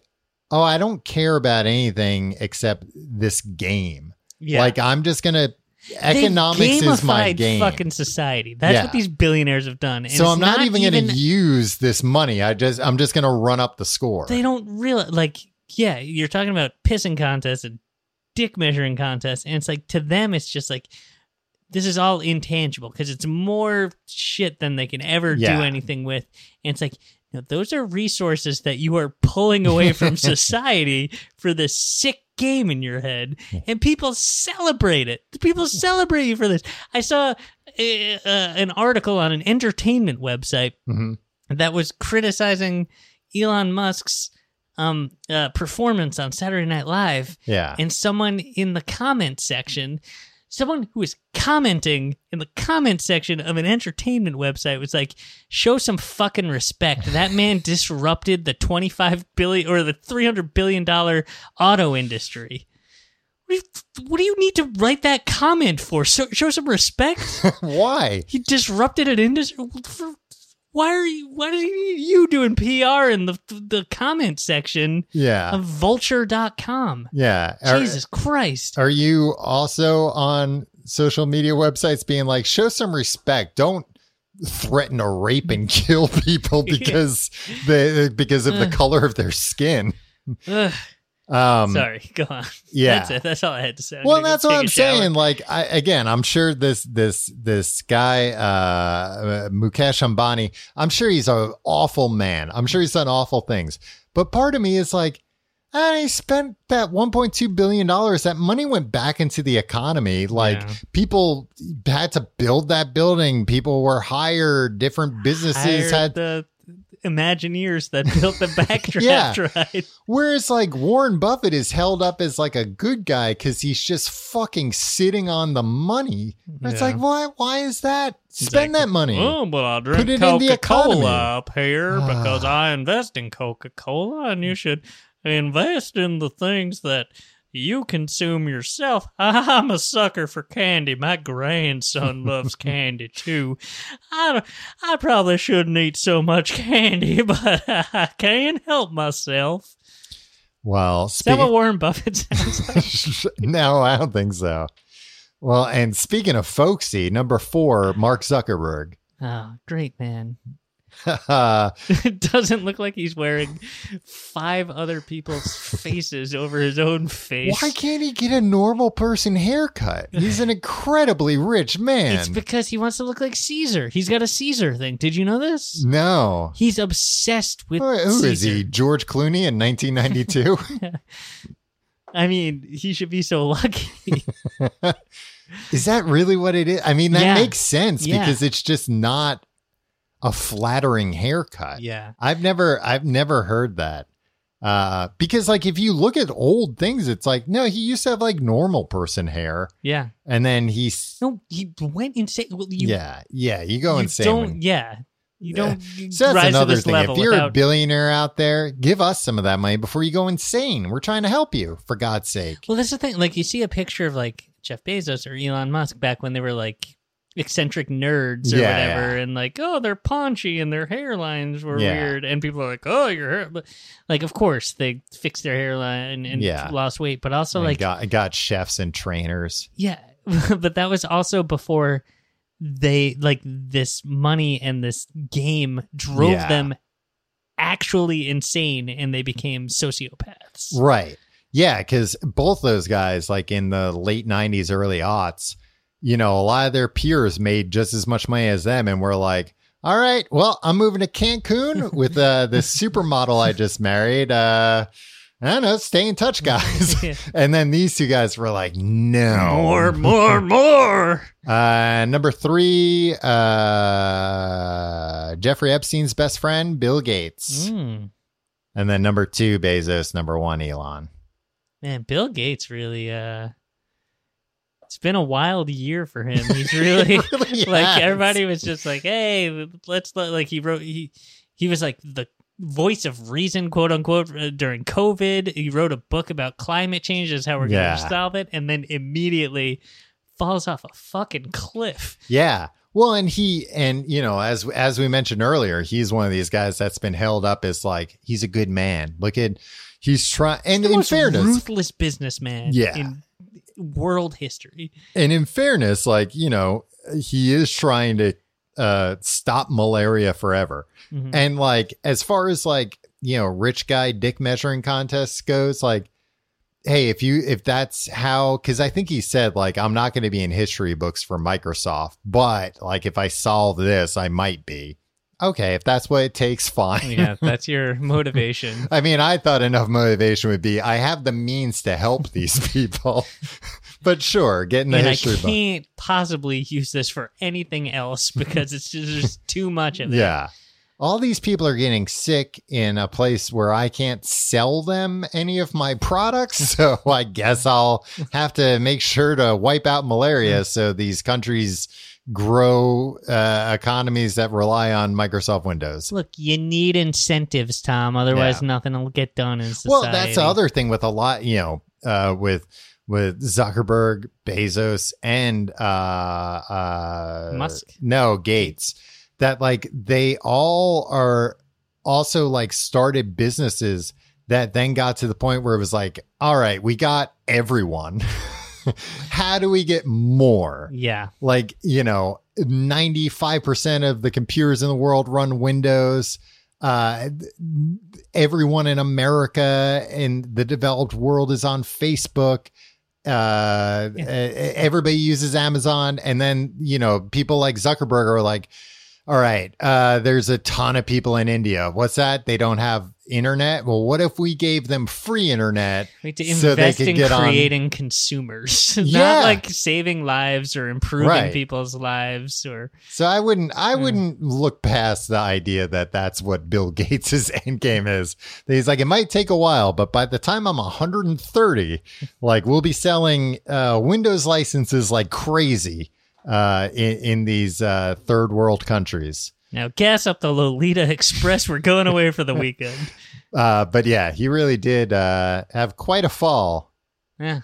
oh, I don't care about anything except this game. Yeah. Like, I'm just going to, They've economics is my game. Fucking society. That's Yeah. what these billionaires have done. And so I'm not, even, going to use this money. I just, I'm just going to run up the score. They don't realize, like, yeah, you're talking about pissing contests and dick measuring contests, and it's like to them, it's just like this is all intangible because it's more shit than they can ever Yeah. do anything with, and it's like. No, those are resources that you are pulling away from society for the sick game in your head, and people celebrate it. People celebrate you for this. I saw uh, uh, an article on an entertainment website Mhm. that was criticizing Elon Musk's um, uh, performance on Saturday Night Live, Yeah. and someone in the comment section, someone who was commenting in the comment section of an entertainment website was like, "Show some fucking respect. That man disrupted the twenty-five billion or the three hundred billion dollar auto industry." What do, you, what do you need to write that comment for? So, show some respect. Why? he disrupted an industry. For, why are you? Why are you doing PR in the the comment section Yeah. of Vulture.com? Yeah. Are- Jesus Christ. Are you also on social media websites being like, show some respect? Don't threaten to rape and kill people because they because of the color of their skin. Ugh, Um, sorry, go on. yeah. That's it. That's all I had to say. I'm well, that's what I'm saying. Like, I, again, I'm sure this this this guy, uh, Mukesh Ambani, I'm sure he's an awful man. I'm sure he's done awful things. But part of me is like, ah, he spent that 1.2 billion dollars. That money went back into the economy. Like, Yeah. people had to build that building. People were hired. Different businesses Hired had the Imagineers that built the backdraft Yeah. ride. Whereas like Warren Buffett is held up as like a good guy because he's just fucking sitting on the money. It's like why why is that? Spend like, that money. Oh, but I Put drink it in the Coca economy. Cola up here because Ah. I invest in Coca Cola, and you should invest in the things that you consume yourself. I'm a sucker for candy. My grandson loves candy too. I, I probably shouldn't eat so much candy, but I can't help myself. Well, Is that what Warren Buffett sounds like? no, I don't think so. Well, and speaking of folksy, number four, Mark Zuckerberg. oh, great man. It doesn't look like he's wearing five other people's faces over his own face. why can't he get a normal person haircut? He's an incredibly rich man. It's because he wants to look like Caesar. He's got a Caesar thing. Did you know this? no. He's obsessed with Who who is Caesar. he? George Clooney in 1992? I mean, he should be so lucky. Is that really what it is? I mean, that Yeah. makes sense Yeah. because it's just not a flattering haircut. yeah. I've never I've never heard that. Uh because like if you look at old things, it's like, no, he used to have like normal person hair. Yeah. And then he's No, he went insane. Well, you, Yeah, yeah, you go you insane. don't. Yeah. You don't so that's rise another to this thing. level If you're a billionaire out there, give us some of that money before you go insane. We're trying to help you, for God's sake. well, that's the thing. Like, you see a picture of like Jeff Bezos or Elon Musk back when they were like eccentric nerds or Yeah, whatever, yeah. and like, oh, they're paunchy and their hairlines were Yeah. weird, and people are like, oh, your hair. But like, of course, they fixed their hairline and lost weight, but also And like, got got chefs and trainers. yeah, but that was also before they like this money and this game drove them actually insane and they became sociopaths. Right. Yeah, because both those guys, like in the late '90s, early aughts, you know, a lot of their peers made just as much money as them, and we're like, "All right, well, I'm moving to Cancun with uh, this supermodel I just married. Uh, I don't know, stay in touch, guys." Yeah. and then these two guys were like, "No, More, more, more. Uh, number three, uh, Jeffrey Epstein's best friend, Bill Gates, Mm. and then number two, Bezos. Number one, Elon. Man, Bill Gates really uh it's been a wild year for him. He's really, really like has. everybody was just like, "Hey, let's let-" like he wrote he he was like the voice of reason, quote unquote, uh, during COVID. He wrote a book about climate change as how we're Yeah. going to solve it, and then immediately falls off a fucking cliff. Yeah. Well, and he and you know, as as we mentioned earlier, he's one of these guys that's been held up as like he's a good man. Look at he's trying and in fairness, ruthless businessman Yeah. in world history. and in fairness, like, you know, he is trying to uh stop malaria forever. Mhm. And like as far as like, you know, rich guy dick measuring contests goes, like hey, if you if that's how cuz I think he said like I'm not going to be in history books for Microsoft, but like if I solve this, I might be. Okay, if that's what it takes, fine. Yeah, that's your motivation. I mean, I thought enough motivation would be I have the means to help these people. but sure, get in the and I history book. can't possibly use this for anything else because it's just too much of it. Yeah. All these people are getting sick in a place where I can't sell them any of my products. So I guess I'll have to make sure to wipe out malaria so these countries grow uh, economies that rely on Microsoft Windows. Look, you need incentives, Tom. Otherwise, Yeah. nothing will get done in society. Well, that's the other thing with a lot, you know, uh, with with Zuckerberg, Bezos, and uh, uh, Musk? No, Gates. That like they all are also like started businesses that then got to the point where it was like, all right, we got everyone. How do we get more? Yeah. like you know 95% of the computers in the world run windows uh everyone in america and the developed world is on facebook uh e- everybody uses amazon and then you know people like zuckerberg are like all right uh there's a ton of people in india what's that they don't have internet well what if we gave them free internet We have to so they invest could in get on- creating consumers, Yeah. not like saving lives or improving Right. people's lives or So I wouldn't I Hmm. wouldn't look past the idea that that's what Bill Gates' end game is. That He's like it might take a while, but by the time I'm 130, like we'll be selling uh, Windows licenses like crazy uh, in, in these uh, third world countries. now gas up the Lolita Express. We're going away for the weekend. Uh, but yeah, he really did uh, have quite a fall. Yeah.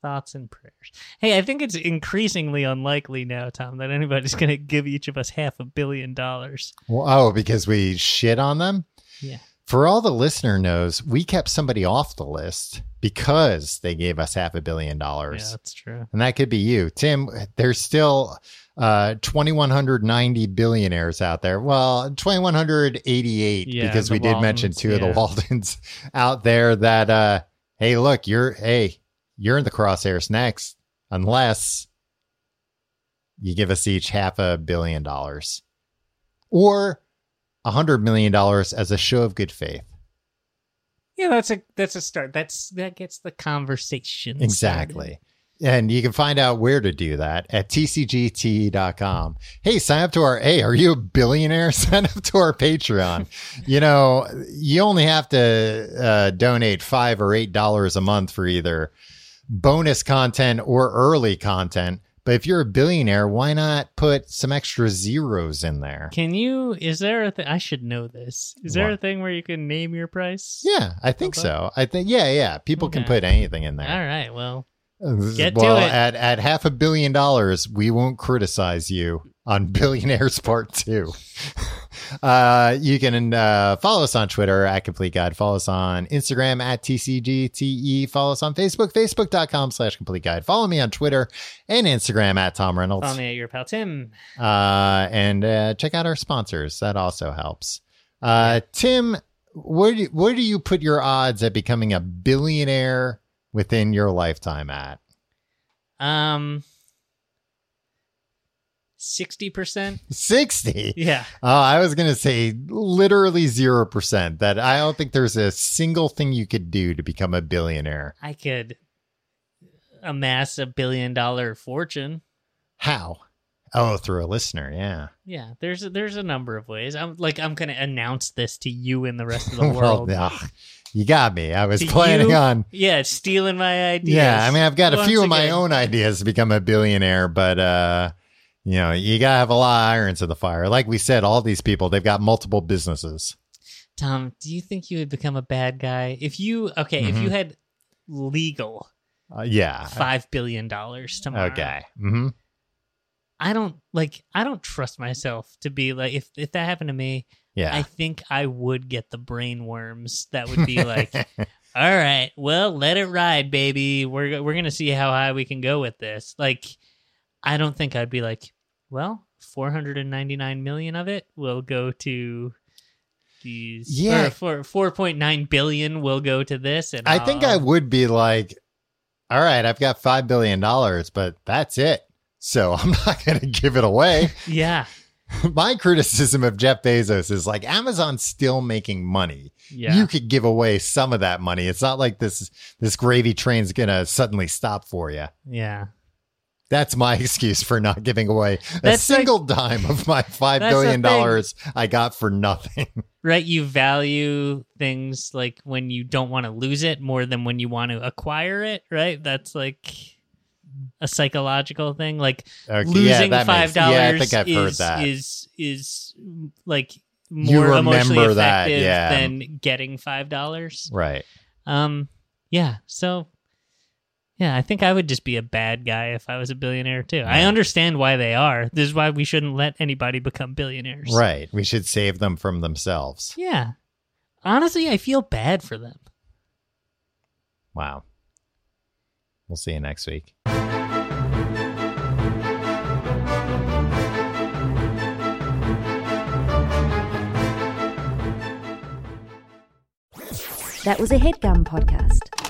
Thoughts and prayers. Hey, I think it's increasingly unlikely now, Tom, that anybody's going to give each of us half a billion dollars. Well, oh, because we shit on them. Yeah. For all the listener knows, we kept somebody off the list because they gave us half a billion dollars. Yeah, that's true. And that could be you. Tim, there's still uh 2190 billionaires out there. Well, 2188 Yeah, because we did mention Waltons, two of the yeah. Waltons out there that uh hey, look, you're hey, you're in the crosshairs next unless you give us each half a billion dollars or hundred million dollars as a show of good faith. Yeah, that's a that's a start. That's that gets the conversation. Exactly. And you can find out where to do that at tcgt.com. Hey, sign up to our, hey, are you a billionaire? Sign up to our Patreon. you know, you only have to uh, donate five or eight dollars a month for either bonus content or early content. But if you're a billionaire, why not put some extra zeros in there? Can you? Is there a thing? I should know this. Is there What? a thing where you can name your price? Yeah, I think so. I think, yeah, yeah. People can put anything in there. All right. Well, Uh, Get to well, it. at at half a billion dollars, we won't criticize you on Billionaires Part Two. uh, you can uh, follow us on Twitter at Complete Guide. Follow us on Instagram at TCGTE. Follow us on Facebook, Facebook.com slash Complete Guide. Follow me on Twitter and Instagram at Tom Reynolds. follow me at your pal Tim. Uh, and uh, check out our sponsors. That also helps. Uh, Tim, where do, where do you put your odds at becoming a billionaire within your lifetime at? Um, sixty percent. 60. Yeah. Oh, I was going to say literally 0%. That I don't think there's a single thing you could do to become a billionaire. I could amass a billion dollar fortune. How? Oh, through a listener. Yeah. Yeah, there's a, there's a number of ways. I'm like I'm gonna announce this to you and the rest of the well, world. ugh, you got me. I was To planning you? on. yeah, stealing my ideas. Yeah. I mean, I've got a few of my own ideas to become a billionaire, but, uh, you know, you got to have a lot of irons in the fire. Like we said, all these people, they've got multiple businesses. Tom, do you think you would become a bad guy if you okay if Mm-hmm. you had legal Uh, yeah. five billion dollars tomorrow? Okay. Mm-hmm. I don't like I don't trust myself to be like if if that happened to me, Yeah. I think I would get the brain worms that would be like, all right, well, let it ride, baby. We're we're gonna see how high we can go with this. Like, I don't think I'd be like, well, four hundred and ninety nine million of it will go to these. Yeah. four four point nine billion will go to this, and I think I would be like, all right, I've got $5 billion, but that's it. So I'm not going to give it away. Yeah, My criticism of Jeff Bezos is like Amazon's still making money. Yeah. You could give away some of that money. It's not like this this gravy train's gonna suddenly stop for you. Yeah. That's my excuse for not giving away a That's single dime of my five billion dollars I got for nothing. Right. You value things like when you don't want to lose it more than when you want to acquire it. Right. That's like a psychological thing. Like Okay, losing that five dollars yeah, I think I've is, is is like more emotionally remember that, effective yeah. than getting five dollars. right. Um yeah, so yeah, I think I would just be a bad guy if I was a billionaire too. I understand why they are. This is why we shouldn't let anybody become billionaires. Right. We should save them from themselves. Yeah. Honestly, I feel bad for them. Wow. We'll see you next week. That was a headgum podcast.